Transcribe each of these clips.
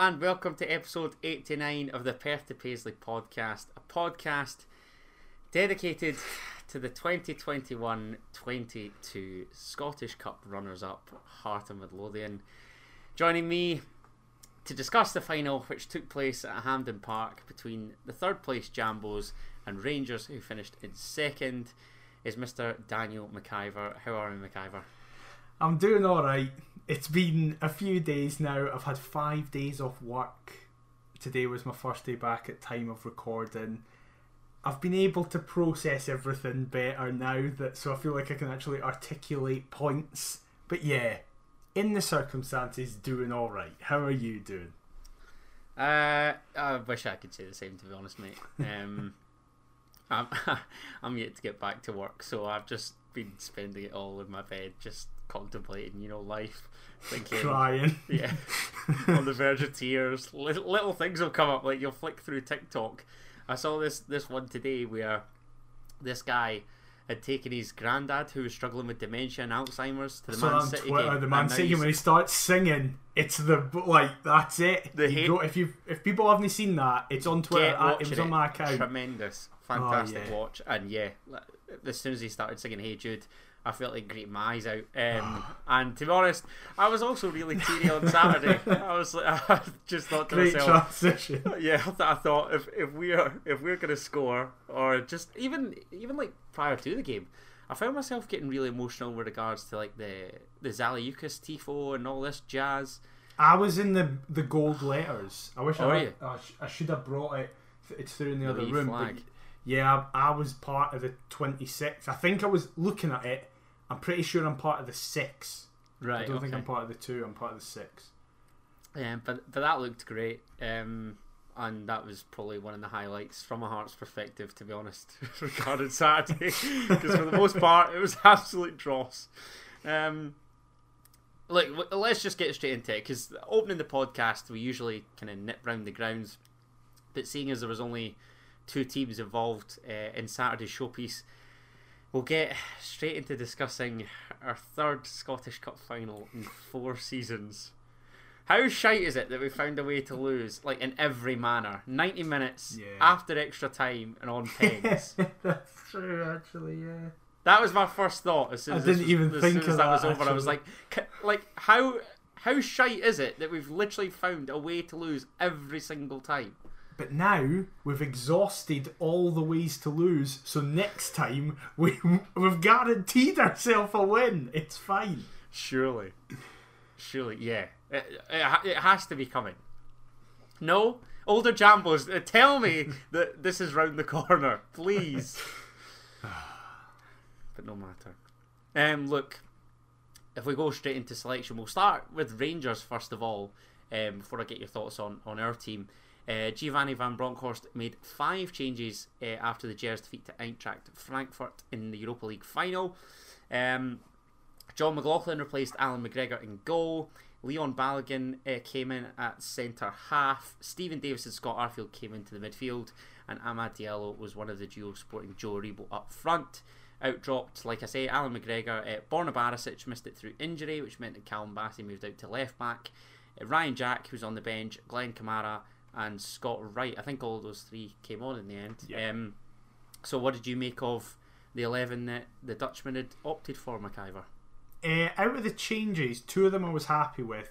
And welcome to episode 89 of the Perth to Paisley podcast, a podcast dedicated to the 2021 22 Scottish Cup runners up, Heart of Midlothian. Joining me to discuss the final, which took place at Hampden Park between the third place Jambos and Rangers, who finished in second, is Mr. Daniel McIver. How are you, McIver? I'm doing alright. It's been a few days now. I've had five days off work. Today was my first day back at time of recording. I've been able to process everything better now that so I feel like I can actually articulate points. But yeah, in the circumstances, doing alright. How are you doing? Uh, I wish I could say the same, to be honest, mate. Um, I'm, I'm yet to get back to work, so I've just been spending it all in my bed, just contemplating, you know, life, thinking, Crying. yeah, on the verge of tears. Little, little things will come up, like you'll flick through TikTok. I saw this this one today where this guy had taken his granddad who was struggling with dementia and Alzheimer's to the So Man City Twitter, game. the Man City when he starts singing, it's the like that's it. The You go- if you if people haven't seen that, it's on Twitter. It was on my account. Tremendous, oh, fantastic yeah. watch, and yeah, as soon as he started singing "Hey Jude," I felt like greeting my eyes out. Um, and to be honest, I was also really teary on Saturday. I was like, I just thought to Great myself, transition. yeah, I I thought if if we are if we're gonna score or just even even like prior to the game, I found myself getting really emotional with regards to like the the Zaliukas tifo and all this jazz. I was in the the gold letters. I wish Oh, I. I, sh- I should have brought it. It's through in the, The other room. yeah, I, I was part of the 26. I think I was looking at it. I'm pretty sure I'm part of the six. Right. I don't think. I'm part of the two. I'm part of the six. Um, but but that looked great, um, and that was probably one of the highlights from a Hearts perspective, to be honest, regarding Saturday, because for the most part it was absolute dross. Um, look, let's just get straight into it, because opening the podcast we usually kind of nip round the grounds, but seeing as there was only two teams involved uh, in Saturday's showpiece. We'll get straight into discussing our third Scottish Cup final in four seasons. How shite is it that we found a way to lose, like in every manner? 90 minutes Yeah. after extra time and on pens. That's true, actually. Yeah. that was my first thought as soon as, this didn't was- even as think as of that was that, over. I was like, like how how shite is it that we've literally found a way to lose every single time? But now we've exhausted all the ways to lose. So next time we we've guaranteed ourselves a win. It's fine. Surely, surely, yeah. It, it, it has to be coming. No, older Jambos, uh, tell me that this is round the corner, please. but no matter. Um, look, if we go straight into selection, we'll start with Rangers first of all. Um, before I get your thoughts on on our team, uh, Giovanni van Bronckhorst made five changes uh, after the Gers defeat to Eintracht Frankfurt in the Europa League final. Um, Jon McLaughlin replaced Allan McGregor in goal. Leon Balogun uh, came in at centre half. Steven Davis and Scott Arfield came into the midfield. And Amad Diallo was one of the duo supporting Joe Aribo up front. Out dropped, like I say, Allan McGregor. Uh, Borna Barisic missed it through injury, which meant that Calvin Bassey moved out to left back. Uh, Ryan Jack, who's on the bench, Glenn Kamara, and Scott Wright. I think all those three came on in the end. Yeah. Um, so, what did you make of the 11 that the Dutchman had opted for, McIver? Uh, out of the changes, two of them I was happy with.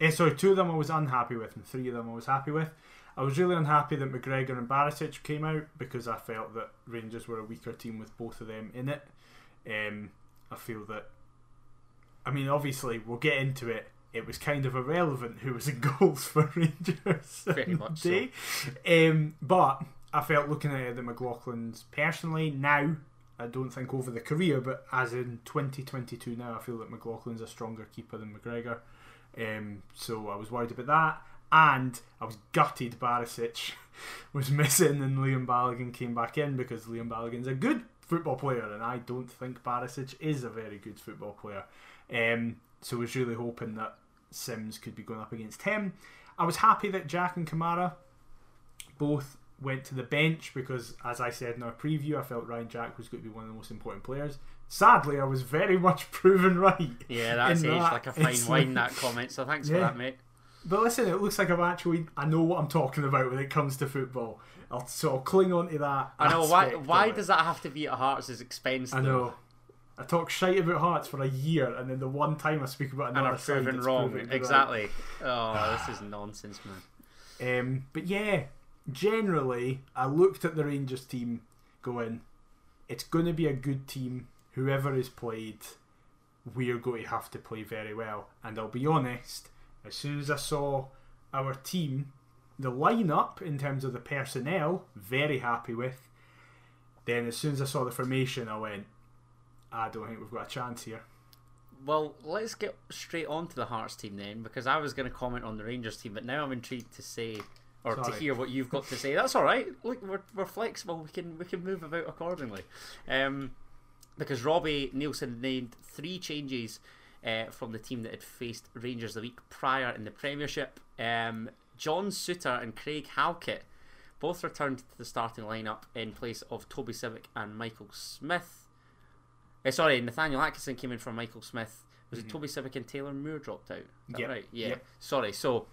Eh, sorry, two of them I was unhappy with, and three of them I was happy with. I was really unhappy that McGregor and Barisic came out because I felt that Rangers were a weaker team with both of them in it. Um, I feel that. I mean, obviously, we'll get into it. It was kind of irrelevant who was in goals for Rangers. Very on much day. Um, but I felt looking at the McLaughlins personally now. I don't think over the career, but as in 2022 now, I feel that McLaughlin's a stronger keeper than McGregor. Um, so I was worried about that. And I was gutted Barisic was missing and Liam Balogun came back in because Liam Balogun's a good football player and I don't think Barisic is a very good football player. Um, so I was really hoping that Simms could be going up against him. I was happy that Jack and Kamara both went to the bench because, as I said in our preview, I felt Ryan Jack was going to be one of the most important players. Sadly, I was very much proven right. Yeah, that's aged that, like a fine it's wine, like- that comment, so thanks for that, mate. but listen, it looks like I've actually I know what I'm talking about when it comes to football. I'll so I'll cling on to that. I know why. Why does that have to be at Hearts' expense? I though? know? I talk shite about Hearts for a year, and then the one time I speak about and another are side, proven wrong. proven be right. Exactly. Oh, this is nonsense, man. Um, but yeah, generally, I looked at the Rangers team going, it's going to be a good team. Whoever is played, we're going to have to play very well. And I'll be honest, as soon as I saw our team, the lineup in terms of the personnel, very happy with. Then as soon as I saw the formation, I went, I don't think we've got a chance here. Well, let's get straight on to the Hearts team then, because I was going to comment on the Rangers team, but now I'm intrigued to say or to hear what you've got to say. That's all right. Look, we're, we're flexible. We can we can move about accordingly. Um, because Robbie Neilson named three changes uh, from the team that had faced Rangers the week prior in the Premiership. Um, John Souttar and Craig Halkett both returned to the starting lineup in place of Toby Sibbick and Michael Smith. Uh, sorry, Nathaniel Atkinson came in from Michael Smith. Was it Toby Sibbick and Taylor Moore dropped out? Is that Yep. right? Yeah. Yep. Sorry. So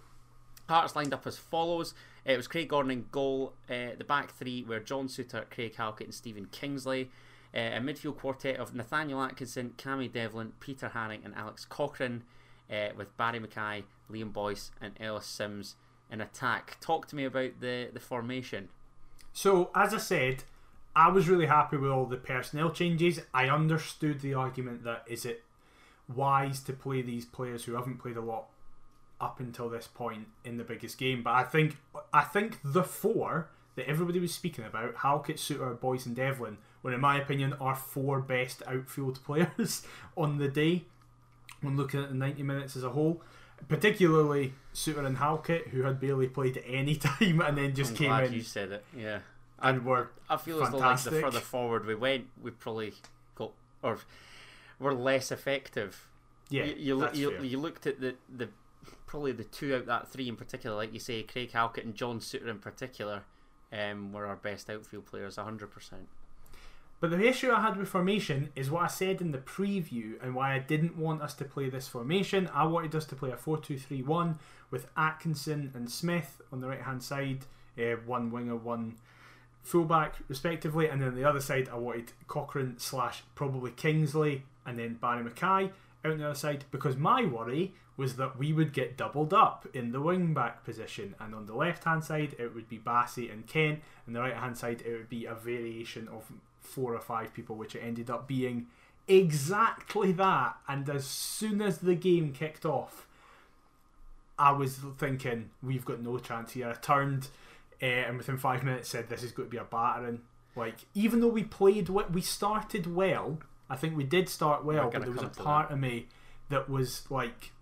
Hearts lined up as follows. Uh, It was Craig Gordon in goal. Uh, the back three were John Souttar, Craig Halkett, and Stephen Kingsley. Uh, a midfield quartet of Nathaniel Atkinson, Cammy Devlin, Peter Haring, and Alex Cochrane, uh, with Barrie McKay, Liam Boyce, and Ellis Simms in attack. Talk to me about the, the formation. So, as I said, I was really happy with all the personnel changes. I understood the argument that is it wise to play these players who haven't played a lot up until this point in the biggest game, but I think I think the four that everybody was speaking about, Halkett, Souttar, Boyce, and Devlin, were in my opinion our four best outfield players on the day when looking at the 90 minutes as a whole. Particularly Souttar and Halkett, who had barely played at any time and then just I'm came glad in you said it. Yeah. And were I feel as though like the further forward we went, we probably got or were less effective. Yeah, you, you, that's you, fair. you looked at the, the probably the two out that three in particular, like you say, Craig Halkett and John Souttar in particular, um, were our best outfield players, hundred percent. But the issue I had with formation is what I said in the preview and why I didn't want us to play this formation. I wanted us to play a 4 2 3 1 with Atkinson and Smith on the right hand side, uh, one winger, one fullback, respectively, and then the other side, I wanted Cochrane slash probably Kingsley and then Barrie McKay out on the other side because my worry was that we would get doubled up in the wing back position, and on the left hand side, it would be Bassey and Kent, and the right hand side, it would be a variation of four or five people, which it ended up being exactly that. And as soon as the game kicked off, I was thinking we've got no chance here. I turned uh, and within five minutes said this is going to be a battering. Like even though we played, we we started well. I think we did start well, but there was a part of me that was like,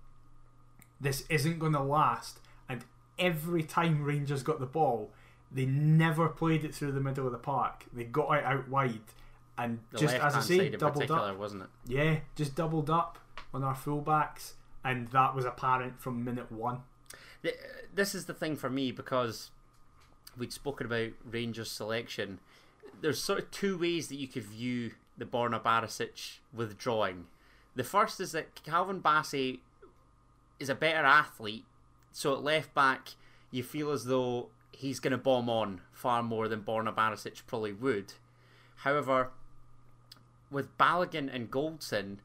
this isn't going to last. And every time Rangers got the ball, they never played it through the middle of the park. They got it out wide, and The just as I say, doubled up. wasn't it? Yeah, just doubled up on our fullbacks, and that was apparent from minute one. This is the thing for me because we'd spoken about Rangers selection. There's sort of two ways that you could view the Borna Barisic withdrawing. The first is that Calvin Bassey is a better athlete, so at left back you feel as though he's going to bomb on far more than Borna Barisic probably would. However, with Balogun and Goldson,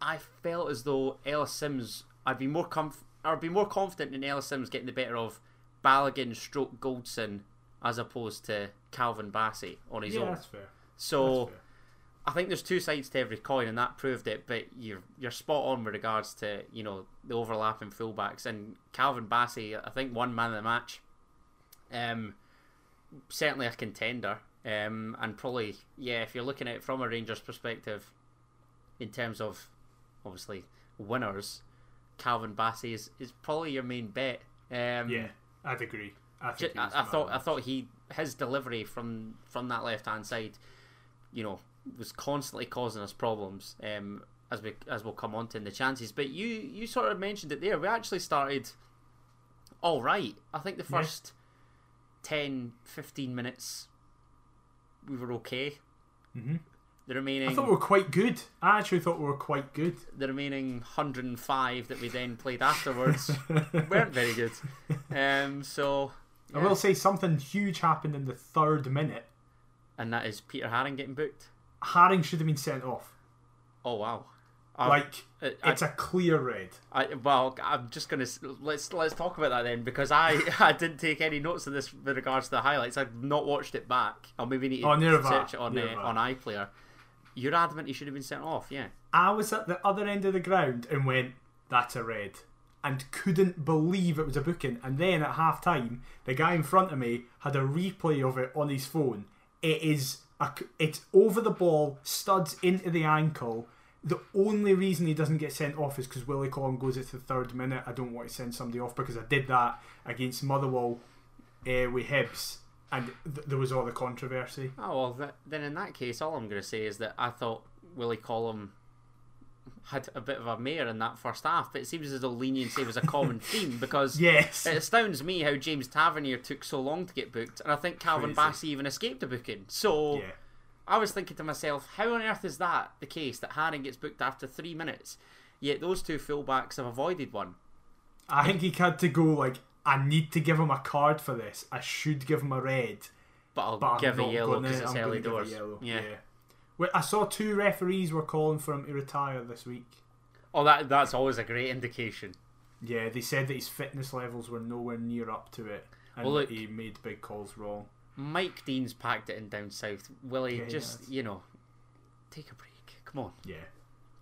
I felt as though Ellis Simms, I'd be more comf- I'd be more confident in Ellis Simms getting the better of Balogun stroke Goldson as opposed to Calvin Bassey on his yeah, own. that's fair. So That's fair. I think there's two sides to every coin, and that proved it. But you're you're spot on with regards to you know the overlapping fullbacks and Calvin Bassey. I think one man of the match. Um, certainly a contender. Um, and probably yeah, if you're looking at it from a Rangers perspective, in terms of obviously winners, Calvin Bassey is, is probably your main bet. Um, Yeah, I'd agree. I think he I, I thought I thought he his delivery from from that left hand side, you know, was constantly causing us problems. Um, as we as we'll come on to in the chances, but you you sort of mentioned it there. We actually started all right. I think the Yeah. first 10, 15 minutes we were okay. Mhm. The remaining I thought we were quite good. I actually thought we were quite good. the remaining 105 that we then played afterwards weren't very good. Um, so, I will say something huge happened in the third minute. and that is Peter Haring getting booked. Haring should have been sent off. Oh wow! I- like I, I, it's a clear red. I, well, I'm just gonna let's let's talk about that then because I I didn't take any notes of this with regards to the highlights. I've not watched it back. I'll maybe need to Oh, near that, search it on uh, on iPlayer. You're adamant he should have been sent off, yeah. I was at the other end of the ground and went, "That's a red," and couldn't believe it was a booking. And then at half time, the guy in front of me had a replay of it on his phone. It is a, it's over the ball, studs into the ankle. The only reason he doesn't get sent off is because Willie Collum goes into the third minute. I don't want to send somebody off because I did that against Motherwell uh, with Hibs, and th- there was all the controversy. Oh well, th- then in that case, all I'm going to say is that I thought Willie Collum had a bit of a mare in that first half, but it seems as though leniency was a common theme because Yes, it astounds me how James Tavernier took so long to get booked, and I think Calvin Crazy. Bassey even escaped a booking. So yeah. I was thinking to myself, how on earth is that the case that Haring gets booked after three minutes, yet those two fullbacks have avoided one? I think he had to go like, I need to give him a card for this. I should give him a red, But I'll but give a yellow because it's I'm early gonna give a doors. yellow. Yeah. Wait, I saw two referees were calling for him to retire this week. Oh, that that's always a great indication. Yeah, they said that his fitness levels were nowhere near up to it, and Well, look- he made big calls wrong. Mike Dean's packed it in down south. Willie, Yeah, just you know, take a break. Come on, Yeah.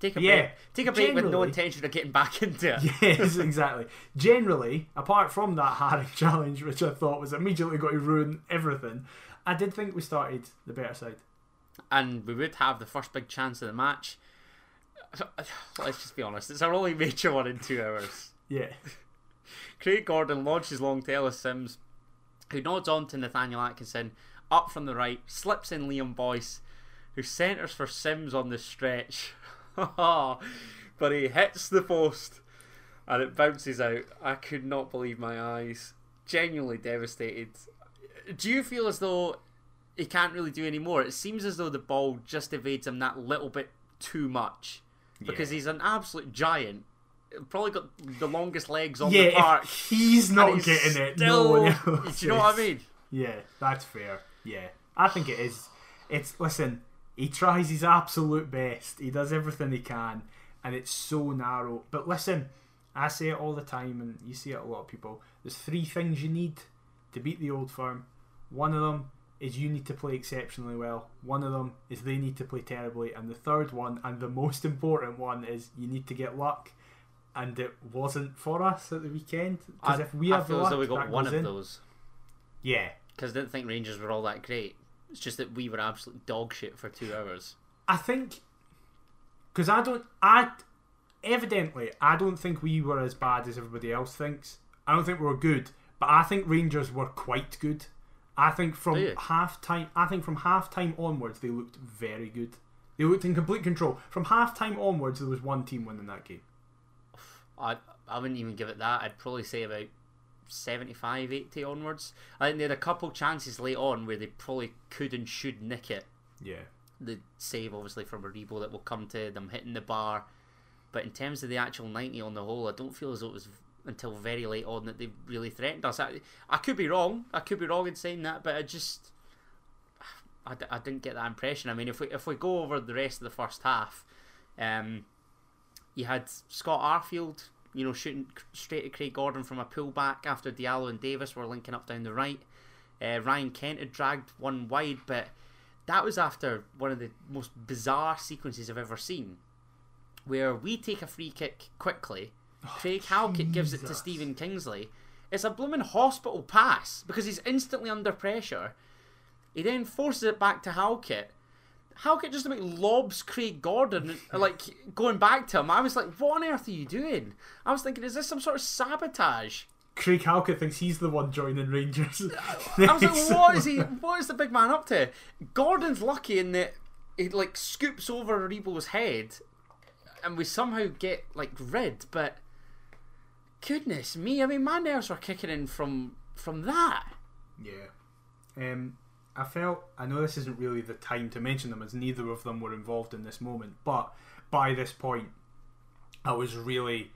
Take a Yeah, break. Take a break with no intention of getting back into it. Yes, exactly. Generally, apart from that Haring challenge, which I thought was immediately going to ruin everything, I did think we started the better side. and we would have the first big chance of the match. Let's just be honest, it's our only major one in two hours. Yeah. Craig Gordon launches long to Ellis Simms, who nods on to Nathaniel Atkinson, up from the right, slips in Liam Boyce, who centres for Simms on the stretch. but he hits the post and it bounces out. I could not believe my eyes. Genuinely devastated. Do you feel as though he can't really do any more? It seems as though the ball just evades him that little bit too much. Because Yeah. he's an absolute giant. Probably got the longest legs on yeah, the park. he's not he's getting it, still- no. Do you know what I mean? Yeah, that's fair. Yeah, I think it is. It's listen. He tries his absolute best. He does everything he can, and it's so narrow. But listen, I say it all the time, and you see it a lot of people. There's three things you need to beat the old firm. One of them is you need to play exceptionally well. One of them is they need to play terribly, and the third one, and the most important one, is you need to get luck. And it wasn't for us at the weekend because if we I have feel luck, as though we got one of in. those. Yeah, Because I didn't think Rangers were all that great. It's just that we were absolute dog shit for two hours. I think because I don't, I evidently I don't think we were as bad as everybody else thinks. I don't think we were good, but I think Rangers were quite good. I think from half time, I think from half time onwards they looked very good. They looked in complete control. From half time onwards, there was one team winning that game. I I wouldn't even give it that. I'd probably say about 75, 80 onwards. I think they had a couple chances late on where they probably could and should nick it. Yeah, The save, obviously, from Aribo that will come to them hitting the bar. But in terms of the actual 90 on the whole, I don't feel as though it was until very late on that they really threatened us. I, I could be wrong. I could be wrong in saying that, but I just. I, I didn't get that impression. I mean, if we if we go over the rest of the first half, um, you had Scott Arfield, you know, shooting straight at Craig Gordon from a pullback after Diallo and Davis were linking up down the right. Uh, Ryan Kent had dragged one wide, but that was after one of the most bizarre sequences I've ever seen, where we take a free kick quickly. Craig Halkett gives it to Stephen Kingsley. It's a blooming hospital pass because he's instantly under pressure. He then forces it back to Halkett. Halkett just about lobs Craig Gordon, like going back to him. I was like, what on earth are you doing? I was thinking, is this some sort of sabotage? Craig Halkett thinks he's the one joining Rangers. I was like, what is he? What is the big man up to? Gordon's lucky in that he like scoops over Aribo's head, and we somehow get like rid. But goodness me, I mean, my nerves were kicking in from from that. Yeah. Um, I felt I know this isn't really the time to mention them as neither of them were involved in this moment, but by this point, I was really,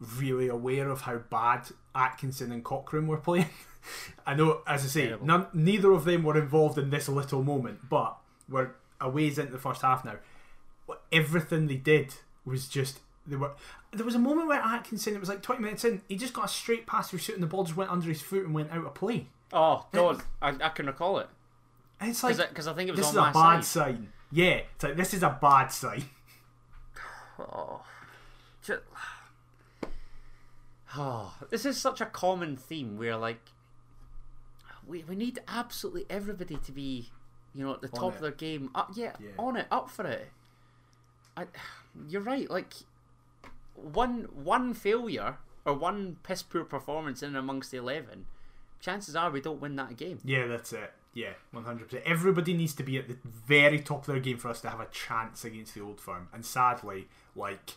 really aware of how bad Atkinson and Cochrane were playing. I know, as I say, none, neither of them were involved in this little moment, but we're a ways into the first half now. Everything they did was just they were. There was a moment where Atkinson, it was like twenty minutes in, he just got a straight pass through shooting and the ball just went under his foot and went out of play. Oh God, I, I can recall it it's like because I think it was this on is a bad side. sign. Yeah, it's like this is a bad sign. Oh. Ju- Oh, this is such a common theme where like we we need absolutely everybody to be, you know, at the On top it. of their game. Up, yeah, Yeah. on it, up for it. I, you're right. Like one one failure or one piss poor performance in amongst the eleven, chances are we don't win that game. Yeah, that's it. Yeah, one hundred percent. Everybody needs to be at the very top of their game for us to have a chance against the old firm. And sadly, like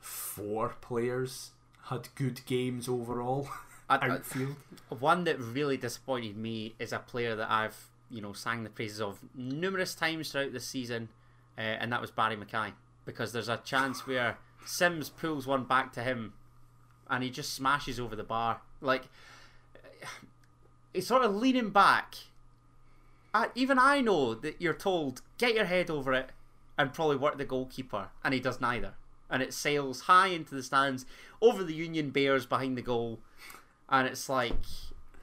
four players had good games overall I, I- outfield. One that really disappointed me is a player that I've you know sang the praises of numerous times throughout this season, uh, and that was Barrie McKay. Because there's a chance where Simms pulls one back to him, and he just smashes over the bar. Like he's sort of leaning back. I, even I know that you're told get your head over it and probably work the goalkeeper, and he does neither. And it sails high into the stands over the Union Bears behind the goal and it's like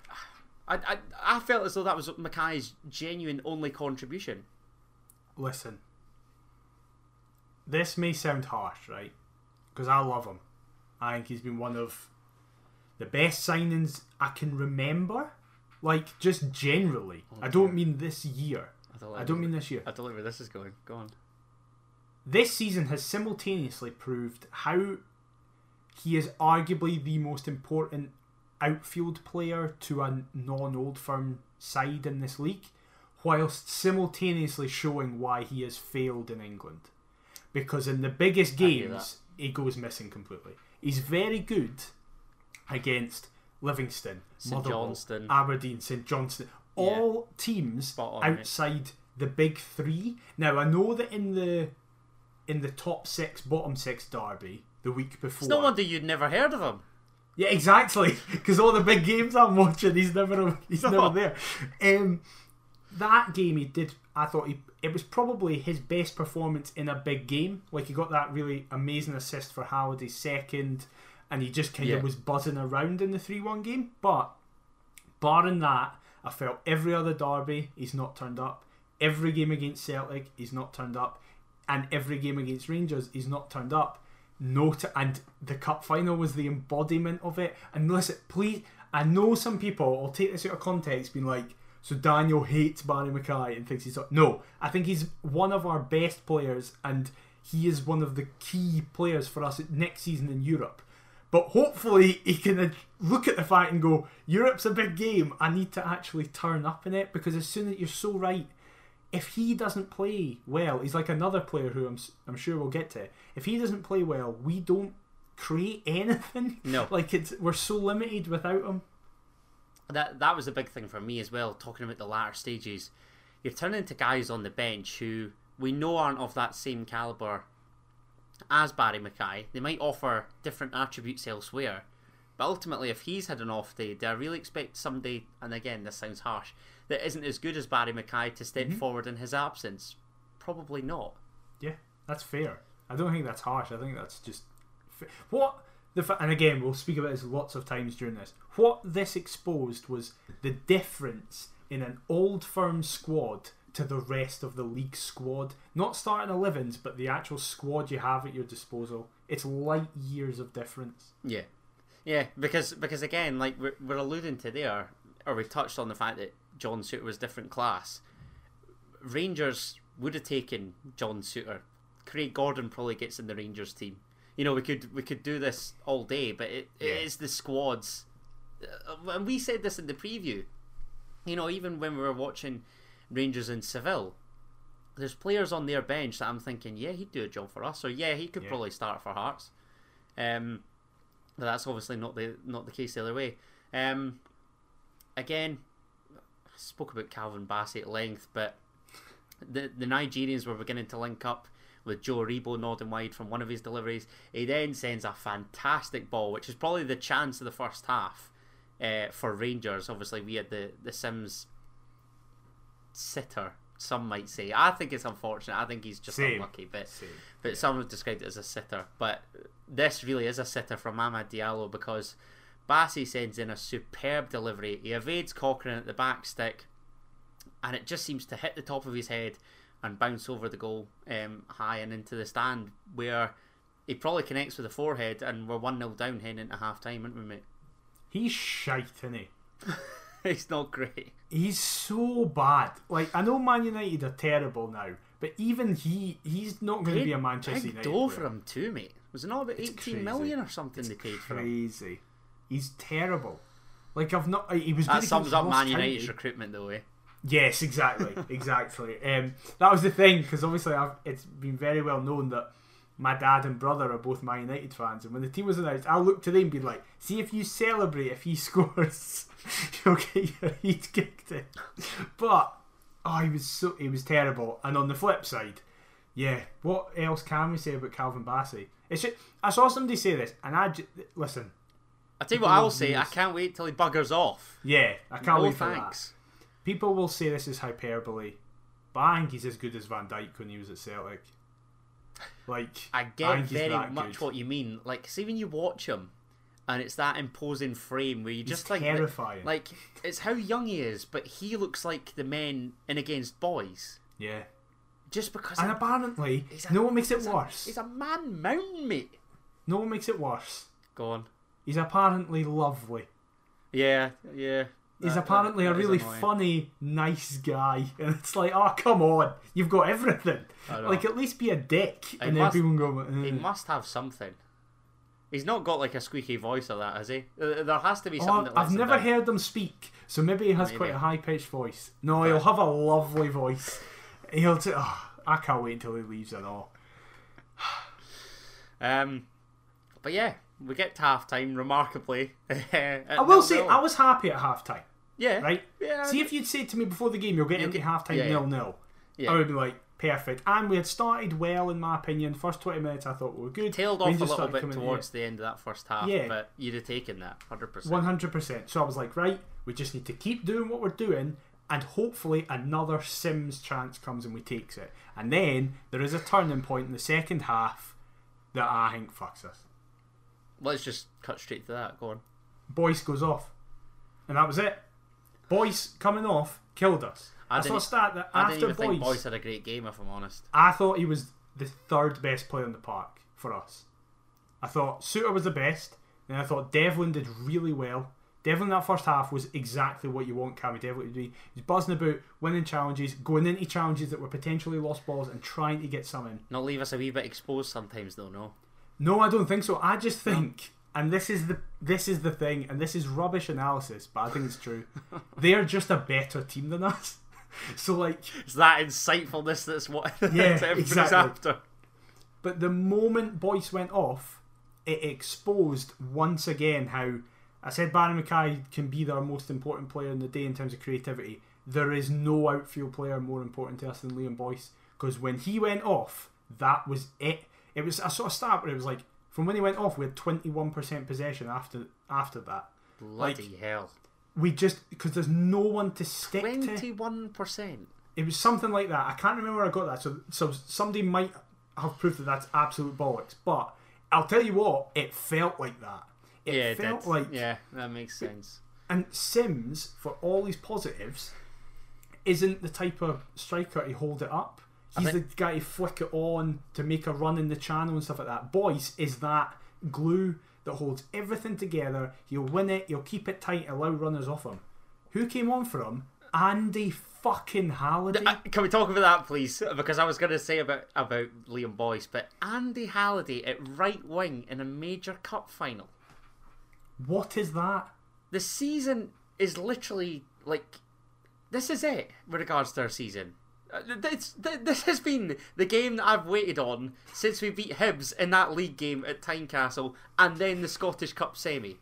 I, I, I felt as though that was McKay's genuine only contribution. Listen, this may sound harsh, right? Because I love him. I think he's been one of the best signings I can remember. Like just generally, oh, I don't mean this year. I don't, I don't mean this year. I don't like where this is going. Go on. this season has simultaneously proved how he is arguably the most important outfield player to a non old firm side in this league, whilst simultaneously showing why he has failed in England. Because in the biggest games, he goes missing completely. He's very good against Livingston, St Motherwell, Johnstone. Aberdeen, St Johnstone, all teams Spot on, outside the big three. Now I know that in the in the top six, bottom six derby the week before. It's no wonder you'd never heard of him. Yeah, exactly. Because all the big games I'm watching, he's never he's never there. Um, that game he did. I thought he it was probably his best performance in a big game. Like he got that really amazing assist for Halliday's second, and he just kind Yeah. of was buzzing around in the three one game. But barring that, I felt every other derby he's not turned up. Every game against Celtic he's not turned up, and every game against Rangers he's not turned up. No, to, and the cup final was the embodiment of it. And listen, please, I know some people will take this out of context, being like, "So Daniel hates Barrie McKay and thinks he's no." I think he's one of our best players, and he is one of the key players for us next season in Europe. But hopefully, he can look at the fact and go, "Europe's a big game. I need to actually turn up in it." Because as soon as you're so right, if he doesn't play well, he's like another player who I'm, I'm sure we'll get to. If he doesn't play well, we don't create anything. No. like it's we're so limited without him. That that was a big thing for me as well. Talking about the latter stages, you're turning to guys on the bench who we know aren't of that same caliber as Barrie McKay. They might offer different attributes elsewhere, but ultimately, if he's had an off day, do I really expect somebody? And again, this sounds harsh. That isn't as good as Barrie McKay to step mm-hmm. forward in his absence. Probably not. Yeah, that's fair. I don't think that's harsh. I think that's just fa- what the fa- and again we'll speak about this lots of times during this. What this exposed was the difference in an old firm squad to the rest of the league squad. Not starting 11s, but the actual squad you have at your disposal. It's light years of difference. Yeah, yeah, because because again, like we're, we're alluding to there, or we touched on the fact that John Souttar was different class. Rangers would have taken John Souttar. Craig Gordon probably gets in the Rangers team. You know, we could we could do this all day, but it, Yeah. it is the squads, Uh, and we said this in the preview. You know, even when we were watching Rangers in Seville, there's players on their bench that I'm thinking, yeah, he'd do a job for us, or yeah, he could Yeah. probably start for Hearts. Um, but that's obviously not the not the case the other way. Um, again, spoke about Calvin Bassey at length, but the the Nigerians were beginning to link up with Joe Aribo nodding wide from one of his deliveries. He then sends a fantastic ball, which is probably the chance of the first half uh, for Rangers. Obviously, we had the the Simms sitter. Some might say. I think it's unfortunate. I think he's just Same. unlucky, but Same. but some have described it as a sitter. But this really is a sitter from Amad Diallo because Bassey sends in a superb delivery. He evades Cochrane at the back stick, and it just seems to hit the top of his head and bounce over the goal um, high and into the stand, where he probably connects with the forehead, and we're 1 0 down heading into half time, aren't we, mate? He's shite, isn't he? It's not great. He's so bad. Like I know Man United are terrible now, but even he he's not going to be a Manchester United. dough player. for him, too, mate. Was it not about It's eighteen crazy. million or something they paid for him? Crazy. He's terrible. Like I've not. He was. That sums up Man County. Recruitment, though, eh? Yes, exactly, exactly. Um, that was the thing because obviously I've, it's been very well known that my dad and brother are both Man United fans, and when the team was announced, I'll look to them and be like, "See if you celebrate if he scores, you'll get your heat kicked in." But oh, he was so he was terrible. And on the flip side, yeah, what else can we say about Calvin Bassey? It's just, I saw somebody say this, and I ju- listen. I tell you what, I'll People say. I can't wait till he buggers off. Yeah, I can't no wait for thanks. that. People will say this is hyperbole, but I think he's as good as Van Dijk when he was at Celtic. Like I get very much good. what you mean. Like, see when you watch him, and it's that imposing frame where you just that- terrifying. like, it's how young he is, but he looks like the men in Against Boys. yeah, Just because and he- apparently, you know what makes it he's a- worse? he's a man mountain, mate. No one makes it worse? Go on. He's apparently lovely. Yeah, yeah. He's apparently a really annoying. funny, nice guy, and it's like, oh come on, you've got everything. Like at least be a dick, He and then people go. He "Eh." must have something. He's not got like a squeaky voice or that, has he? Uh, There has to be Oh, something that I've never down. heard him speak, so maybe he has Maybe. quite a high pitched voice. No, he'll have a lovely voice. He'll. T- oh, I can't wait until he leaves and all. Um, but yeah, we get to half time remarkably. Uh, I will say, I was happy at half time, yeah, right? Yeah, See if you'd said to me before the game, you'll get into half time nil nil. Yeah. I would be like, perfect. And we had started well, in my opinion. First 20 minutes, I thought we were good. tailed off Rangers a little bit towards the end of that first half. Yeah. but you'd have taken that hundred percent. One hundred percent. So I was like, right, we just need to keep doing what we're doing, and hopefully another Simms chance comes and we takes it. And then there is a turning point in the second half that I think fucks us. Let's just cut straight to that. Go on. Boyce goes off, and that was it. Boyce coming off killed us. I I, saw a stat that I didn't after Boyce, Boyce had a great game, if I'm honest. I thought he was the third best player in the park for us. I thought Souttar was the best, and I thought Devlin did really well. Devlin that first half was exactly what you want Cammy Devlin to be. He's buzzing about, winning challenges, going into challenges that were potentially lost balls and trying to get some in. Not leave us a wee bit exposed sometimes, though. No. No, I don't think so. I just think, and this is the this is the thing, and this is rubbish analysis, but I think it's true. they are just a better team than us. So like It's that insightfulness that's what Yeah, everybody's exactly. after. But the moment Boyce went off, it exposed once again how I said Barrie McKay can be their most important player in the day in terms of creativity. There is no outfield player more important to us than Liam Boyce because when he went off, that was it. It was I saw a stat where it was like from when he went off, we had twenty one percent possession after after that. Bloody hell. We just because there's no one to stick to. Twenty-one percent. It was something like that. I can't remember where I got that. So, so somebody might have proof that that's absolute bollocks. But I'll tell you what, it felt like that. It Yeah, it felt did. like. yeah, that makes sense. And Simms, for all his positives, isn't the type of striker to hold it up. He's the guy to flick it on to make a run in the channel and stuff like that. Boyce is that glue that holds everything together. He'll win it. He'll keep it tight. Allow runners off him. Who came on for him? Andy fucking Halliday. Uh, Can we talk about that, please? Because I was going to say about about Liam Boyce, but Andy Halliday at right wing in a major cup final. What is that? The season is literally like this is it with regards to our season. Uh, This, this has been the game that I've waited on since we beat Hibs in that league game at Tynecastle and then the Scottish Cup semi.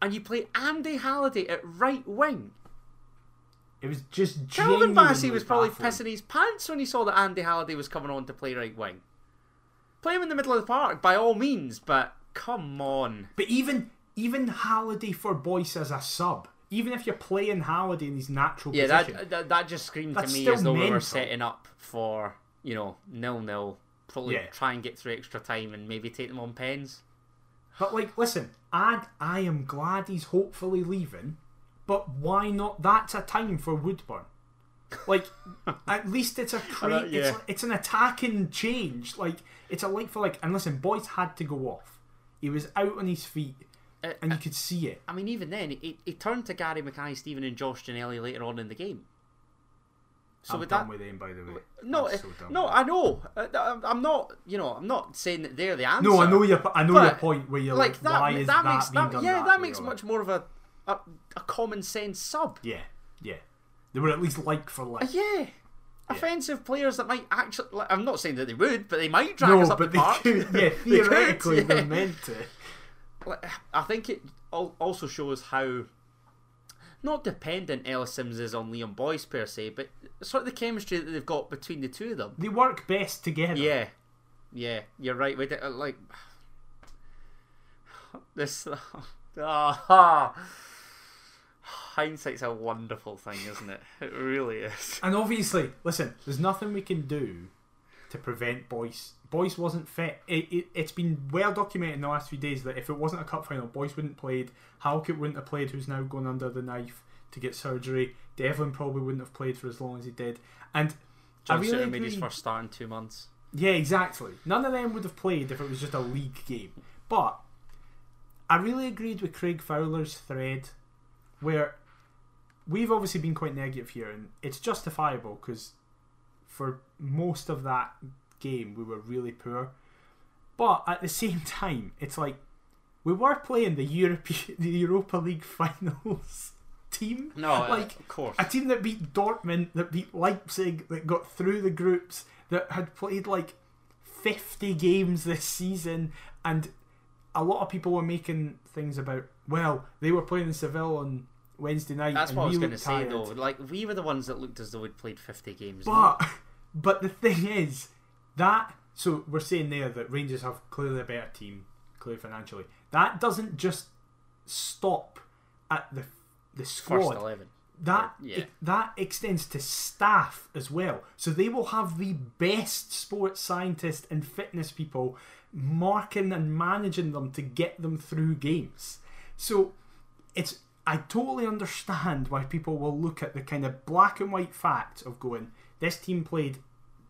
And you play Andy Halliday at right wing. It was just Calvin Bassey was probably baffling. pissing his pants when he saw that Andy Halliday was coming on to play right wing. Play him in the middle of the park, by all means, but come on. But even even Halliday for Boyce as a sub, even if you're playing Halliday in his natural Yeah, position, that, that that just screamed to me as though we were setting up for you know nil nil. Probably Yeah. try and get through extra time and maybe take them on pens. But like, listen, I I am glad he's hopefully leaving, but why not? That's a time for Woodburn. Like, at least it's a yeah. create. It's, it's an attacking change. Like, it's a like for like. And listen, Boyce had to go off. He was out on his feet, Uh, and you could see it. I mean, even then, it, he turned to Gary Mackay-Steven, and Josh Ginnelly later on in the game. So I'm with done that, with him, by the way. no, I'm uh, so no, I know. Uh, I'm- not, you know, I'm not saying that they're the answer. No, I know your. I know your point where you're like like, that. why is that, that, makes that, yeah, that, that makes much more of a, a a common sense sub. Yeah, yeah. They were at least like for like. Uh, yeah. Offensive players that might actually. Like, I'm not saying that they would, but they might drag us up but the they park. could. Yeah, They could, theoretically, yeah. they're meant to. I think it also shows how not dependent Ellis Simms is on Liam Boyce per se, but sort of the chemistry that they've got between the two of them. They work best together. Yeah, yeah, you're right. With it, uh, like this, ah, hindsight's a wonderful thing, isn't it? It really is. And obviously, listen, there's nothing we can do to prevent Boyce. Boyce wasn't fit. It, it, it's been well documented in the last few days that if it wasn't a cup final, Boyce wouldn't have played. Halkett wouldn't have played, who's now gone under the knife to get surgery. Devlin probably wouldn't have played for as long as he did. And John I really made his first start in two months. Yeah, exactly. None of them would have played if it was just a league game. But I really agreed with Craig Fowler's thread where we've obviously been quite negative here, and it's justifiable because for most of that game we were really poor. But at the same time, it's like we were playing the Europe the Europa League finals team. No, like of course. a team that beat Dortmund, that beat Leipzig, that got through the groups, that had played like 50 games this season, and a lot of people were making things about, well, they were playing in Seville on Wednesday night. That's and what I was going to say tired. though. Like we were the ones that looked as though we'd played fifty games. But, but the thing is, that, so we're saying there that Rangers have clearly a better team, clearly financially. That doesn't just stop at the the squad first eleven. that Yeah. it- that extends to staff as well. So they will have the best sports scientists and fitness people marking and managing them to get them through games. So it's I totally understand why people will look at the kind of black and white fact of going, this team played